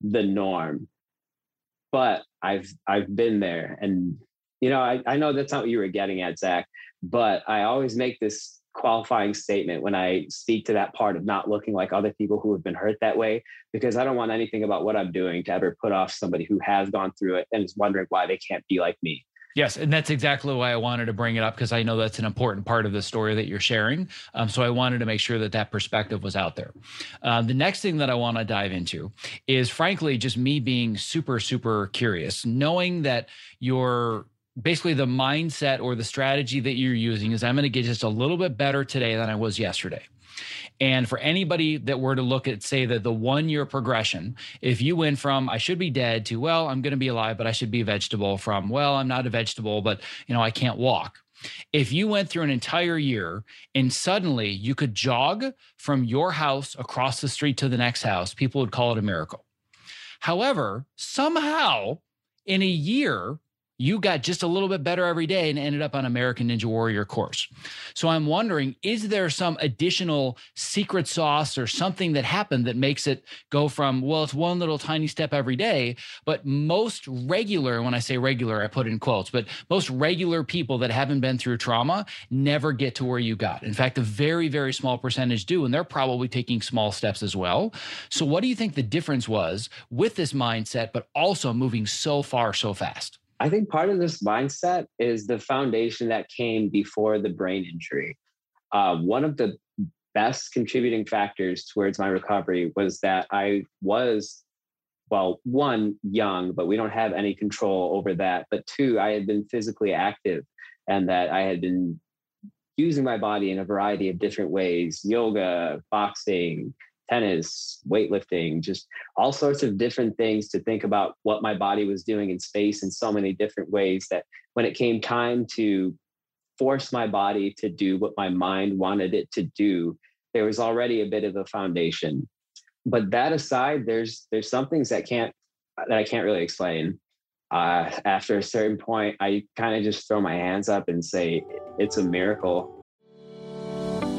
the norm, but I've I've been there, and you know, I, I know that's not what you were getting at, Zach. But I always make this qualifying statement when I speak to that part of not looking like other people who have been hurt that way, because I don't want anything about what I'm doing to ever put off somebody who has gone through it and is wondering why they can't be like me. Yes, and that's exactly why I wanted to bring it up because I know that's an important part of the story that you're sharing. Um, so I wanted to make sure that that perspective was out there. Uh, the next thing that I want to dive into is, frankly, just me being super, super curious, knowing that you're basically the mindset or the strategy that you're using is I'm going to get just a little bit better today than I was yesterday. And for anybody that were to look at, say, that the one year progression, if you went from I should be dead to, well, I'm going to be alive, but I should be a vegetable, from, well, I'm not a vegetable, but, you know, I can't walk. If you went through an entire year and suddenly you could jog from your house across the street to the next house, people would call it a miracle. However, somehow in a year, you got just a little bit better every day and ended up on American Ninja Warrior course. So I'm wondering, is there some additional secret sauce or something that happened that makes it go from, well, it's one little tiny step every day, but most regular, when I say regular, I put in quotes, but most regular people that haven't been through trauma never get to where you got. In fact, a very, very small percentage do, and they're probably taking small steps as well. So what do you think the difference was with this mindset, but also moving so far so fast? I think part of this mindset is the foundation that came before the brain injury. uh, one of the best contributing factors towards my recovery was that I was, well, one, young, but we don't have any control over that. But two, I had been physically active and that I had been using my body in a variety of different ways yoga, boxing, tennis, weightlifting, just all sorts of different things to think about what my body was doing in space in so many different ways that when it came time to force my body to do what my mind wanted it to do, there was already a bit of a foundation. But that aside, there's there's some things that can't that I can't really explain. Uh, after a certain point, I kind of just throw my hands up and say it's a miracle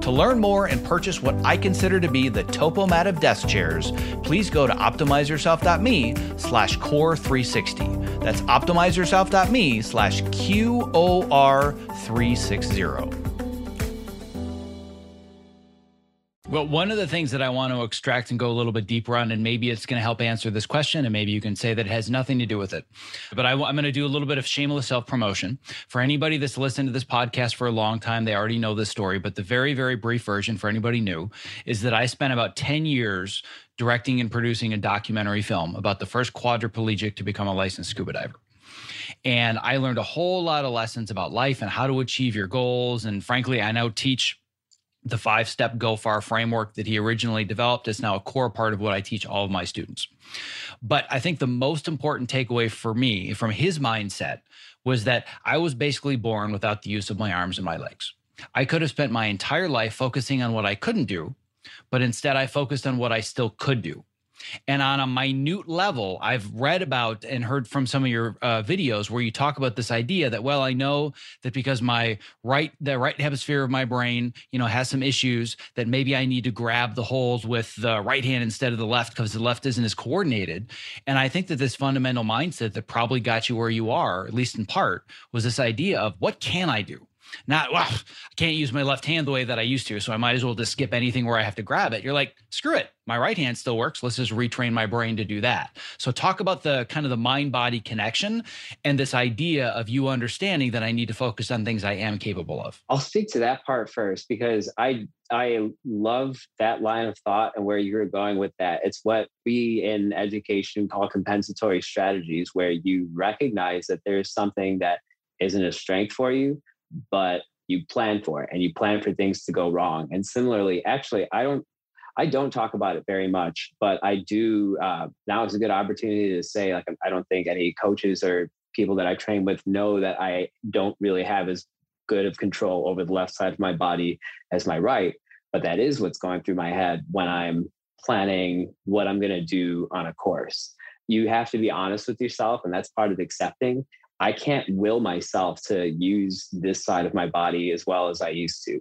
To learn more and purchase what I consider to be the Topomat of desk chairs, please go to optimizeyourself.me slash core 360. That's optimizeyourself.me slash QOR360. Well, one of the things that I want to extract and go a little bit deeper on, and maybe it's going to help answer this question, and maybe you can say that it has nothing to do with it. But I, am going to do a little bit of shameless self promotion. For anybody that's listened to this podcast for a long time, they already know this story. But the very, very brief version for anybody new is that I spent about 10 years directing and producing a documentary film about the first quadriplegic to become a licensed scuba diver. And I learned a whole lot of lessons about life and how to achieve your goals. And frankly, I now teach the five step go far framework that he originally developed is now a core part of what I teach all of my students. But I think the most important takeaway for me from his mindset was that I was basically born without the use of my arms and my legs. I could have spent my entire life focusing on what I couldn't do, but instead I focused on what I still could do. And on a minute level, I've read about and heard from some of your uh, videos where you talk about this idea that, well, I know that because my right, the right hemisphere of my brain, you know, has some issues that maybe I need to grab the holes with the right hand instead of the left because the left isn't as coordinated. And I think that this fundamental mindset that probably got you where you are, at least in part, was this idea of what can I do? Not well i can't use my left hand the way that i used to so i might as well just skip anything where i have to grab it. You're like screw it. My right hand still works. Let's just retrain my brain to do that. So talk about the kind of the mind body connection and this idea of you understanding that i need to focus on things i am capable of. I'll speak to that part first because i i love that line of thought and where you're going with that. It's what we in education call compensatory strategies where you recognize that there's something that isn't a strength for you but you plan for it and you plan for things to go wrong. And similarly, actually, I don't I don't talk about it very much, but I do. Uh, now is a good opportunity to say, like, I don't think any coaches or people that I train with know that I don't really have as good of control over the left side of my body as my right. But that is what's going through my head when I'm planning what I'm going to do on a course. You have to be honest with yourself, and that's part of accepting. I can't will myself to use this side of my body as well as I used to.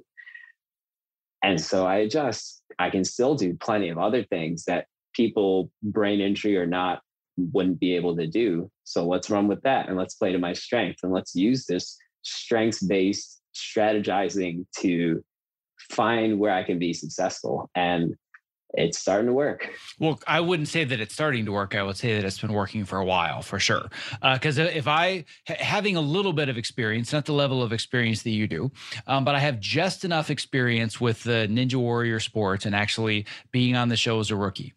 And so I adjust. I can still do plenty of other things that people, brain injury or not, wouldn't be able to do. So let's run with that and let's play to my strength and let's use this strengths based strategizing to find where I can be successful. And it's starting to work. Well, I wouldn't say that it's starting to work. I would say that it's been working for a while, for sure. Because uh, if I having a little bit of experience, not the level of experience that you do, um, but I have just enough experience with the Ninja Warrior sports and actually being on the show as a rookie,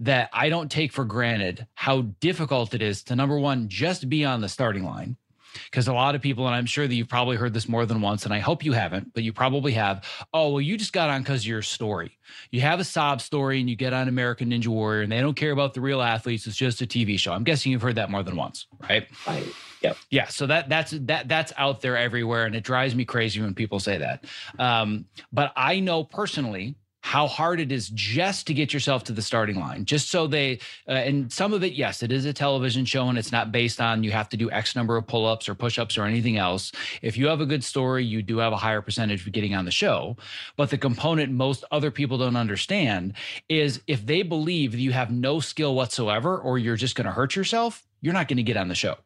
that I don't take for granted how difficult it is to number one just be on the starting line because a lot of people, and I'm sure that you've probably heard this more than once, and I hope you haven't, but you probably have. Oh, well, you just got on because of your story. You have a sob story and you get on American Ninja Warrior, and they don't care about the real athletes. It's just a TV show. I'm guessing you've heard that more than once, right? Right. Yep. Yeah. So that that's that that's out there everywhere, and it drives me crazy when people say that. Um, but I know personally how hard it is just to get yourself to the starting line just so they uh, and some of it yes it is a television show and it's not based on you have to do x number of pull-ups or push-ups or anything else. If you have a good story you do have a higher percentage of getting on the show. But the component most other people don't understand is if they believe that you have no skill whatsoever or you're just going to hurt yourself you're not going to get on the show.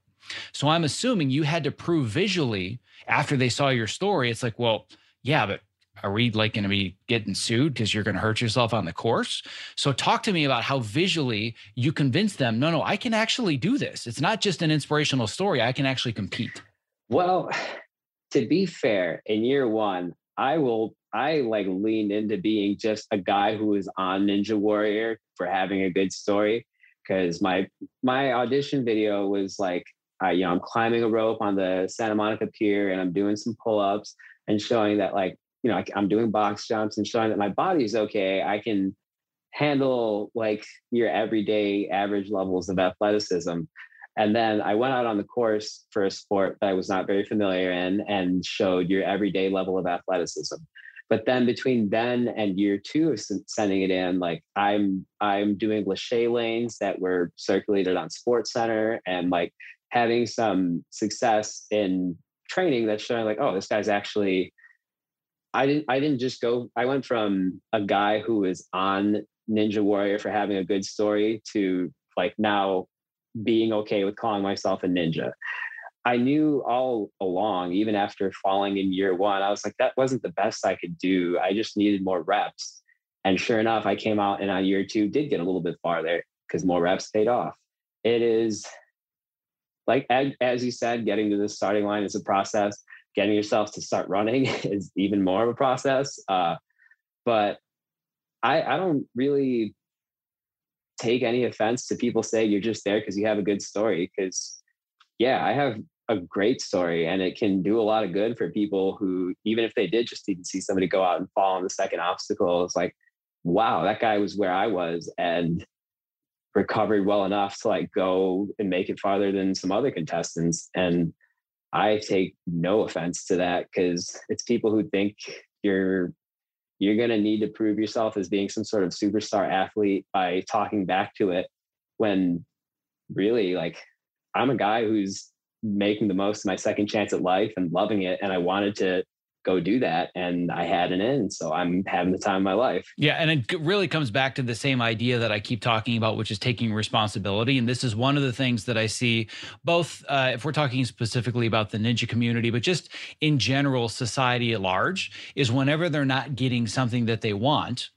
So i'm assuming you had to prove visually after they saw your story it's like well yeah but are we like going to be getting sued because you're going to hurt yourself on the course? So talk to me about how visually you convince them, no, no, I can actually do this. It's not just an inspirational story. I can actually compete. Well, to be fair, in year one, I will I like leaned into being just a guy who was on Ninja Warrior for having a good story. Cause my my audition video was like I, you know, I'm climbing a rope on the Santa Monica Pier and I'm doing some pull-ups and showing that like you know, I, I'm doing box jumps and showing that my body is okay. I can handle like your everyday average levels of athleticism. And then I went out on the course for a sport that I was not very familiar in and showed your everyday level of athleticism. But then between then and year two of sending it in, like I'm I'm doing lache lanes that were circulated on SportsCenter and like having some success in training that's showing like, oh, this guy's actually I didn't I didn't just go I went from a guy who was on Ninja Warrior for having a good story to like now being okay with calling myself a ninja. I knew all along, even after falling in year one, I was like, that wasn't the best I could do. I just needed more reps. And sure enough, I came out and on year two did get a little bit farther because more reps paid off. It is like, as you said, getting to the starting line is a process getting yourself to start running is even more of a process. Uh, but I, I don't really take any offense to people say you're just there because you have a good story. Because, yeah, I have a great story and it can do a lot of good for people who, even if they did just even see somebody go out and fall on the second obstacle, it's like, wow, that guy was where I was and recovered well enough to like go and make it farther than some other contestants. And I take no offense to that because it's people who think you're you're going to need to prove yourself as being some sort of superstar athlete by talking back to it when really like I'm a guy who's making the most of my second chance at life and loving it and I wanted to go do that and I had an end So I'm having the time of my life. Yeah. And it really comes back to the same idea that I keep talking about, which is taking responsibility. And this is one of the things that I see both, uh, if we're talking specifically about the ninja community, but just in general, society at large, is whenever they're not getting something that they want,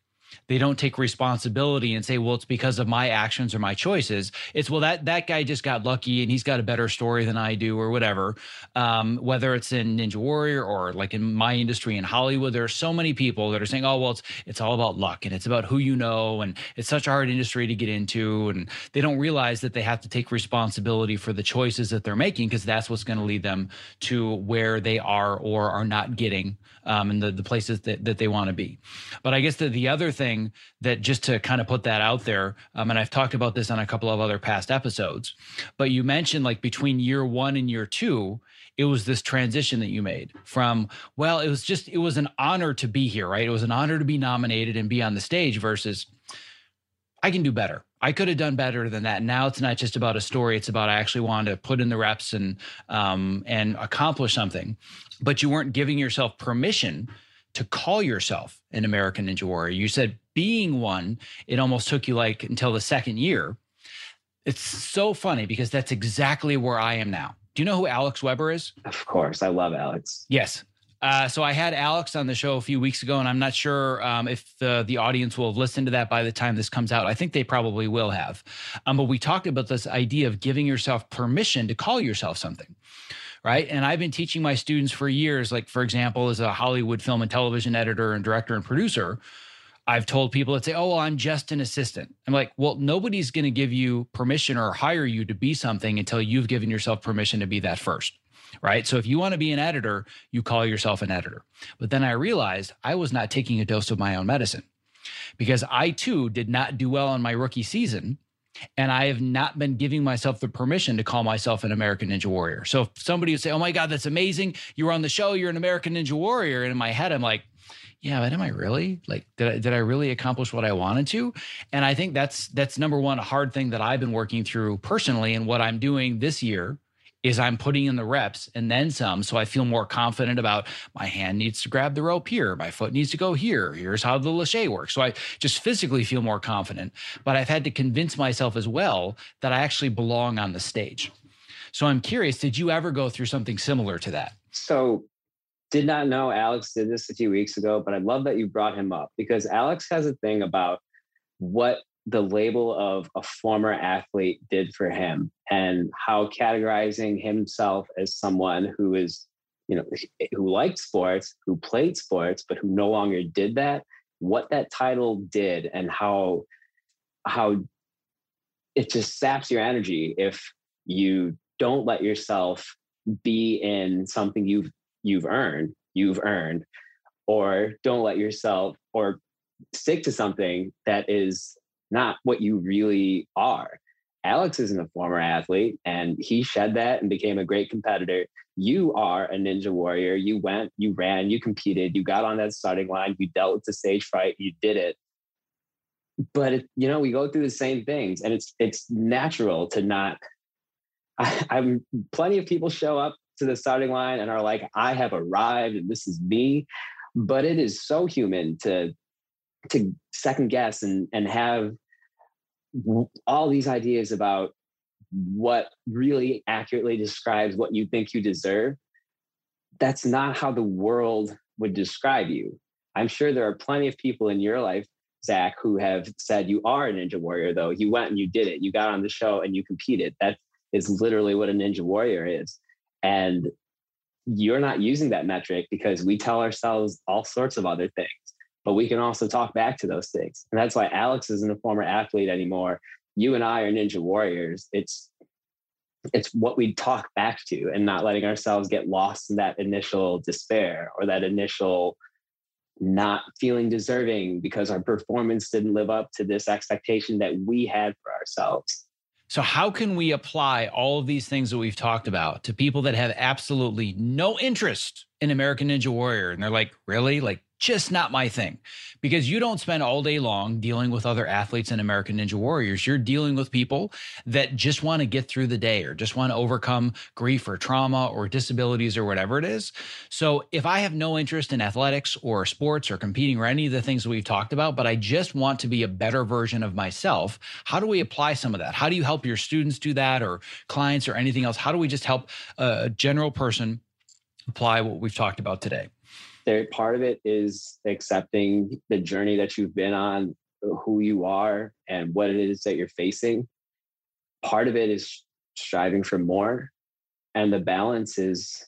they don't take responsibility and say, well, it's because of my actions or my choices. It's, well, that, that guy just got lucky and he's got a better story than I do or whatever. Um, whether it's in Ninja Warrior or like in my industry in Hollywood, there are so many people that are saying, oh, well, it's, it's all about luck and it's about who you know. And it's such a hard industry to get into. And they don't realize that they have to take responsibility for the choices that they're making because that's what's going to lead them to where they are or are not getting um, and the, the places that, that they want to be. But I guess that the other thing thing that just to kind of put that out there, um, and I've talked about this on a couple of other past episodes, but you mentioned like between year one and year two, it was this transition that you made from, well, it was just, it was an honor to be here, right? It was an honor to be nominated and be on the stage versus I can do better. I could have done better than that. Now it's not just about a story; it's about I actually wanted to put in the reps and um, and accomplish something. But you weren't giving yourself permission to call yourself an American Ninja Warrior. You said being one, it almost took you like until the second year. It's so funny because that's exactly where I am now. Do you know who Alex Weber is? Of course. I love Alex. Yes. Uh, so I had Alex on the show a few weeks ago, and I'm not sure um, if the the audience will have listened to that by the time this comes out. I think they probably will have. Um, but we talked about this idea of giving yourself permission to call yourself something, right? And I've been teaching my students for years. Like for example, as a Hollywood film and television editor and director and producer. I've told people that say, "Oh, well, I'm just an assistant." I'm like, "Well, nobody's going to give you permission or hire you to be something until you've given yourself permission to be that first right? So if you want to be an editor, you call yourself an editor. But then I realized I was not taking a dose of my own medicine because I too did not do well in my rookie season. And I have not been giving myself the permission to call myself an American Ninja Warrior. So if somebody would say, Oh my God, that's amazing. You were on the show, you're an American Ninja Warrior. And in my head, I'm like, yeah, but am I really like did I, did I really accomplish what I wanted to? And I think that's that's number one a hard thing that I've been working through personally and what I'm doing this year is I'm putting in the reps and then some. So I feel more confident about my hand needs to grab the rope here, my foot needs to go here. Here's how the lache works. So I just physically feel more confident. But I've had to convince myself as well that I actually belong on the stage. So I'm curious, did you ever go through something similar to that? So did not know Alex did this a few weeks ago, but I love that you brought him up because Alex has a thing about what the label of a former athlete did for him and how categorizing himself as someone who is you know eh, who liked sports who played sports but who no longer did that what that title did and how how it just saps your energy if you don't let yourself be in something you've you've earned you've earned or don't let yourself or stick to something that is not what you really are. Alex isn't a former athlete and he shed that and became a great competitor. You are a ninja warrior. You went, you ran, you competed, you got on that starting line, you dealt with the stage fright, you did it. But it, you know, we go through the same things and it's it's natural to not I, I'm plenty of people show up to the starting line and are like, I have arrived and this is me. But it is so human to to second guess and and have all these ideas about what really accurately describes what you think you deserve, that's not how the world would describe you. I'm sure there are plenty of people in your life, Zach, who have said you are a ninja warrior, though. You went and you did it. You got on the show and you competed. That is literally what a ninja warrior is. And you're not using that metric because we tell ourselves all sorts of other things but we can also talk back to those things. And that's why Alex isn't a former athlete anymore. You and I are ninja warriors. It's it's what we talk back to and not letting ourselves get lost in that initial despair or that initial not feeling deserving because our performance didn't live up to this expectation that we had for ourselves. So, how can we apply all of these things that we've talked about to people that have absolutely no interest in American Ninja Warrior? And they're like, really? Like, just not my thing because you don't spend all day long dealing with other athletes and American Ninja Warriors. You're dealing with people that just want to get through the day or just want to overcome grief or trauma or disabilities or whatever it is. So if I have no interest in athletics or sports or competing or any of the things that we've talked about, but I just want to be a better version of myself, how do we apply some of that? How do you help your students do that or clients or anything else? How do we just help a general person apply what we've talked about today? There part of it is accepting the journey that you've been on who you are and what it is that you're facing. Part of it is striving for more. And the balance is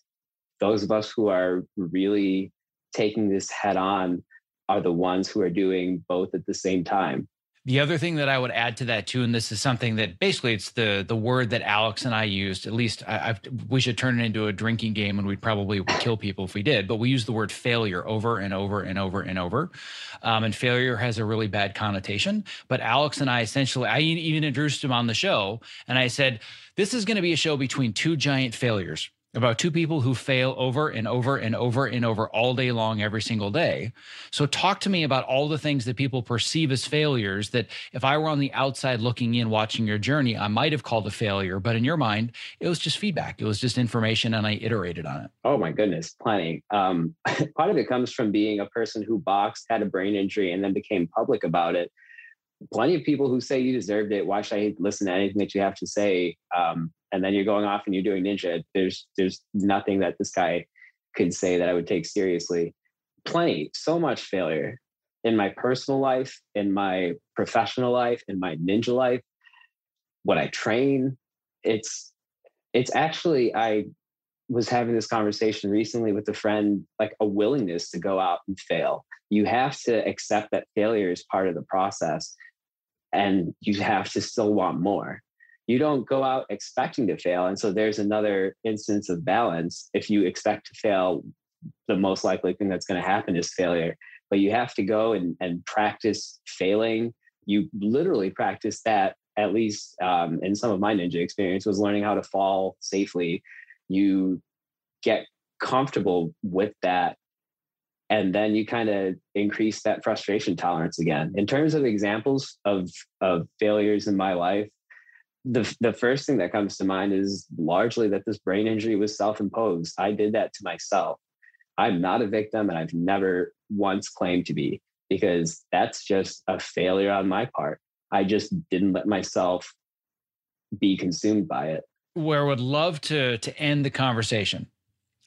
those of us who are really taking this head on are the ones who are doing both at the same time the other thing that I would add to that too, and this is something that basically it's the the word that Alex and I used. At least I, I've, we should turn it into a drinking game, and we'd probably kill people if we did. But we use the word failure over and over and over and over, um, and failure has a really bad connotation. But Alex and I essentially, I even introduced him on the show, and I said, "This is going to be a show between two giant failures." About two people who fail over and over and over and over all day long, every single day. So, talk to me about all the things that people perceive as failures that if I were on the outside looking in, watching your journey, I might have called a failure. But in your mind, it was just feedback, it was just information, and I iterated on it. Oh, my goodness, plenty. Um, part of it comes from being a person who boxed, had a brain injury, and then became public about it. Plenty of people who say you deserved it. Why should I listen to anything that you have to say? Um, and then you're going off and you're doing ninja there's there's nothing that this guy could say that I would take seriously. Plenty, so much failure in my personal life, in my professional life, in my ninja life, what I train. It's it's actually I was having this conversation recently with a friend, like a willingness to go out and fail. You have to accept that failure is part of the process and you have to still want more. You don't go out expecting to fail. And so there's another instance of balance. If you expect to fail, the most likely thing that's going to happen is failure. But you have to go and, and practice failing. You literally practice that, at least um, in some of my ninja experience, was learning how to fall safely you get comfortable with that and then you kind of increase that frustration tolerance again in terms of examples of of failures in my life the the first thing that comes to mind is largely that this brain injury was self-imposed. I did that to myself. I'm not a victim and i've never once claimed to be because that's just a failure on my part. I just didn't let myself be consumed by it. Where I would love to to end the conversation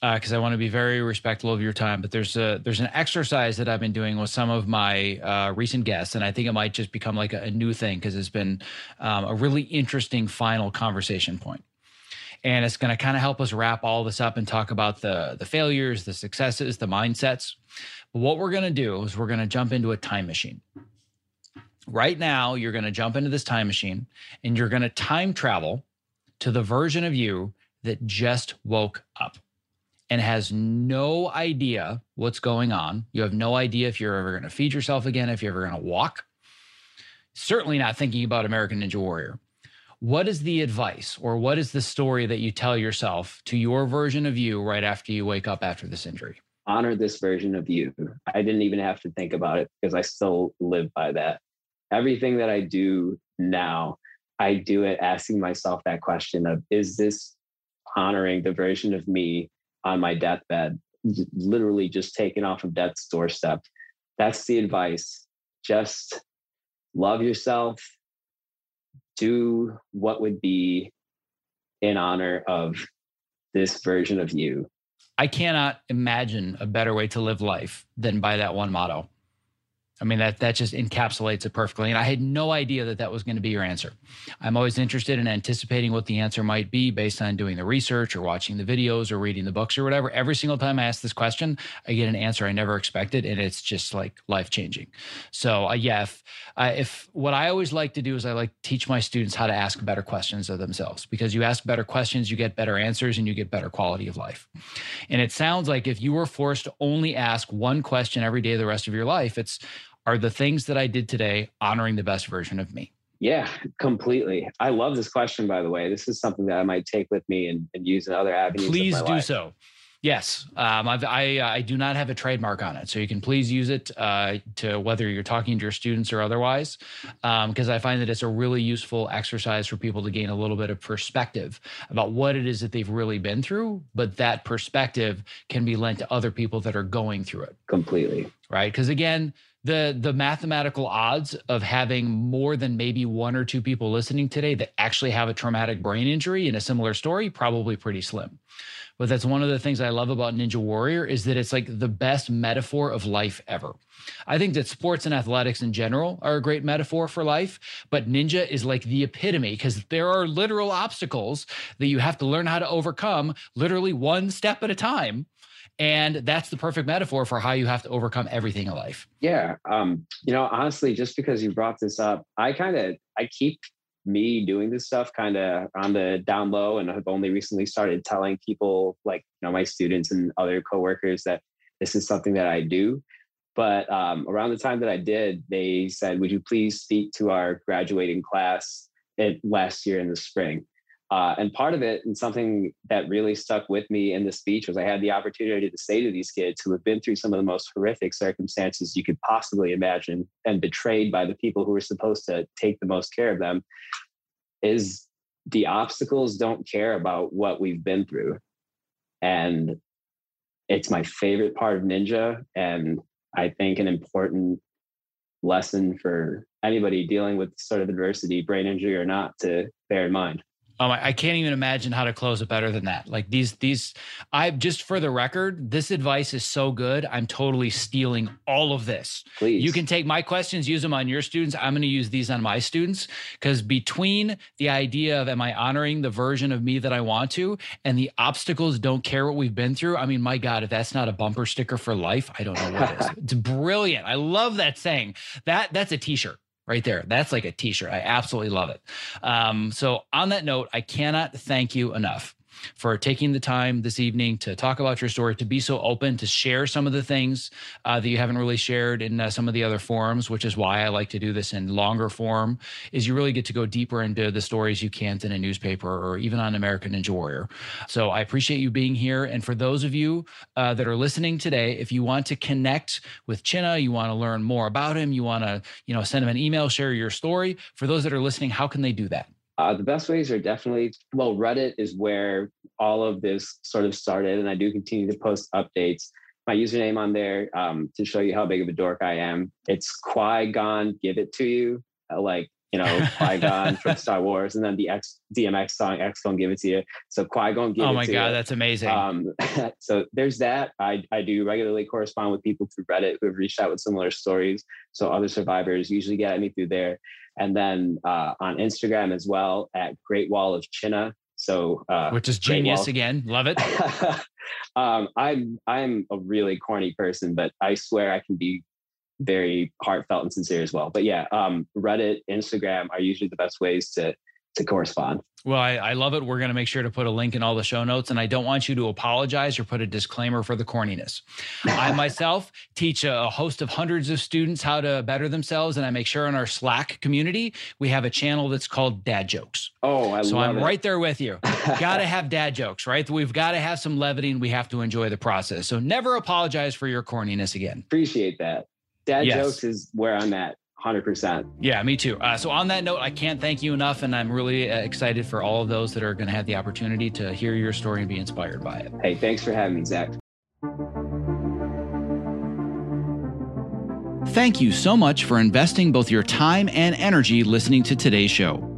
because uh, I want to be very respectful of your time. But there's a there's an exercise that I've been doing with some of my uh, recent guests, and I think it might just become like a, a new thing because it's been um, a really interesting final conversation point. And it's going to kind of help us wrap all this up and talk about the the failures, the successes, the mindsets. But what we're going to do is we're going to jump into a time machine. Right now, you're going to jump into this time machine and you're going to time travel to the version of you that just woke up and has no idea what's going on. You have no idea if you're ever going to feed yourself again, if you're ever going to walk. Certainly not thinking about American Ninja Warrior. What is the advice or what is the story that you tell yourself to your version of you right after you wake up after this injury? Honor this version of you. I didn't even have to think about it because I still live by that. Everything that I do now I do it asking myself that question of is this honoring the version of me on my deathbed, literally just taken off of death's doorstep? That's the advice. Just love yourself, do what would be in honor of this version of you. I cannot imagine a better way to live life than by that one motto. I mean, that that just encapsulates it perfectly. And I had no idea that that was going to be your answer. I'm always interested in anticipating what the answer might be based on doing the research or watching the videos or reading the books or whatever. Every single time I ask this question, I get an answer I never expected, and it's just like life changing. So, uh, yeah, if, uh, if what I always like to do is I like teach my students how to ask better questions of themselves because you ask better questions, you get better answers, and you get better quality of life. And it sounds like if you were forced to only ask one question every day of the rest of your life, it's are the things that I did today honoring the best version of me? Yeah, completely. I love this question, by the way. This is something that I might take with me and, and use in other avenues. Please do life. so. Yes, um, i I do not have a trademark on it, so you can please use it uh, to whether you're talking to your students or otherwise, because um, I find that it's a really useful exercise for people to gain a little bit of perspective about what it is that they've really been through. But that perspective can be lent to other people that are going through it. Completely right. Because again, the the mathematical odds of having more than maybe one or two people listening today that actually have a traumatic brain injury in a similar story probably pretty slim. But that's one of the things i love about ninja warrior is that it's like the best metaphor of life ever. I think that sports and athletics in general are a great metaphor for life but ninja is like the epitome because there are literal obstacles that you have to learn how to overcome literally one step at a time and that's the perfect metaphor for how you have to overcome everything in life. Yeah um you know honestly just because you brought this up i kind of i keep me doing this stuff kind of on the down low and I've only recently started telling people like you know my students and other coworkers that this is something that i do. But um, around the time that i did they said would you please speak to our graduating class at, last year in the spring uh, and part of it, and something that really stuck with me in the speech, was I had the opportunity to say to these kids who have been through some of the most horrific circumstances you could possibly imagine and betrayed by the people who were supposed to take the most care of them, is the obstacles don't care about what we've been through. And it's my favorite part of Ninja. And I think an important lesson for anybody dealing with sort of adversity, brain injury or not, to bear in mind. Oh, I can't even imagine how to close it better than that. Like these, these, I just for the record, this advice is so good. I'm totally stealing all of this. Please. You can take my questions, use them on your students. I'm going to use these on my students because between the idea of am I honoring the version of me that I want to and the obstacles don't care what we've been through. I mean, my God, if that's not a bumper sticker for life, I don't know what is. It's brilliant. I love that saying. That that's a t-shirt right there. That's like a t-shirt. I absolutely love it. Um, so on that note, I cannot thank you enough for taking the time this evening to talk about your story, to be so open, to share some of the things uh, that you haven't really shared in uh, some of the other forums, which is why I like to do this in longer form, is you really get to go deeper into the stories you can't in a newspaper or even on American Ninja Warrior. So I appreciate you being here. And for those of you uh, that are listening today, if you want to connect with Chinna, you want to learn more about him, you want to, you know, send him an email, share your story. For those that are listening, how can they do that? Uh, the best ways are definitely well, Reddit is where all of this sort of started, and I do continue to post updates. My username on there um, to show you how big of a dork I am. It's Qui Gon, give it to you, uh, like you know Qui Gon from Star Wars, and then the X DMX song X Gon give it to you. So Qui Gon give oh my god, you. that's amazing. Um, so there's that. I, I do regularly correspond with people through Reddit who have reached out with similar stories. So other survivors usually get at me through there. And then uh, on Instagram as well at Great Wall of China. So uh, which is genius Wall- again. Love it. um, I'm I'm a really corny person, but I swear I can be very heartfelt and sincere as well. But yeah, um, Reddit, Instagram are usually the best ways to to correspond. Well, I, I love it. We're going to make sure to put a link in all the show notes. And I don't want you to apologize or put a disclaimer for the corniness. I myself teach a, a host of hundreds of students how to better themselves. And I make sure in our Slack community, we have a channel that's called Dad Jokes. Oh, I so I'm it. right there with you. got to have dad jokes, right? We've got to have some levity and we have to enjoy the process. So never apologize for your corniness again. Appreciate that. Dad Yes. jokes is where I'm at, hundred percent. Yeah, me too. Uh, so on that note, I can't thank you enough, and I'm really uh, excited for all of those that are going to have the opportunity to hear your story and be inspired by it. Hey, thanks for having me, Zach. Thank you so much for investing both your time and energy listening to today's show.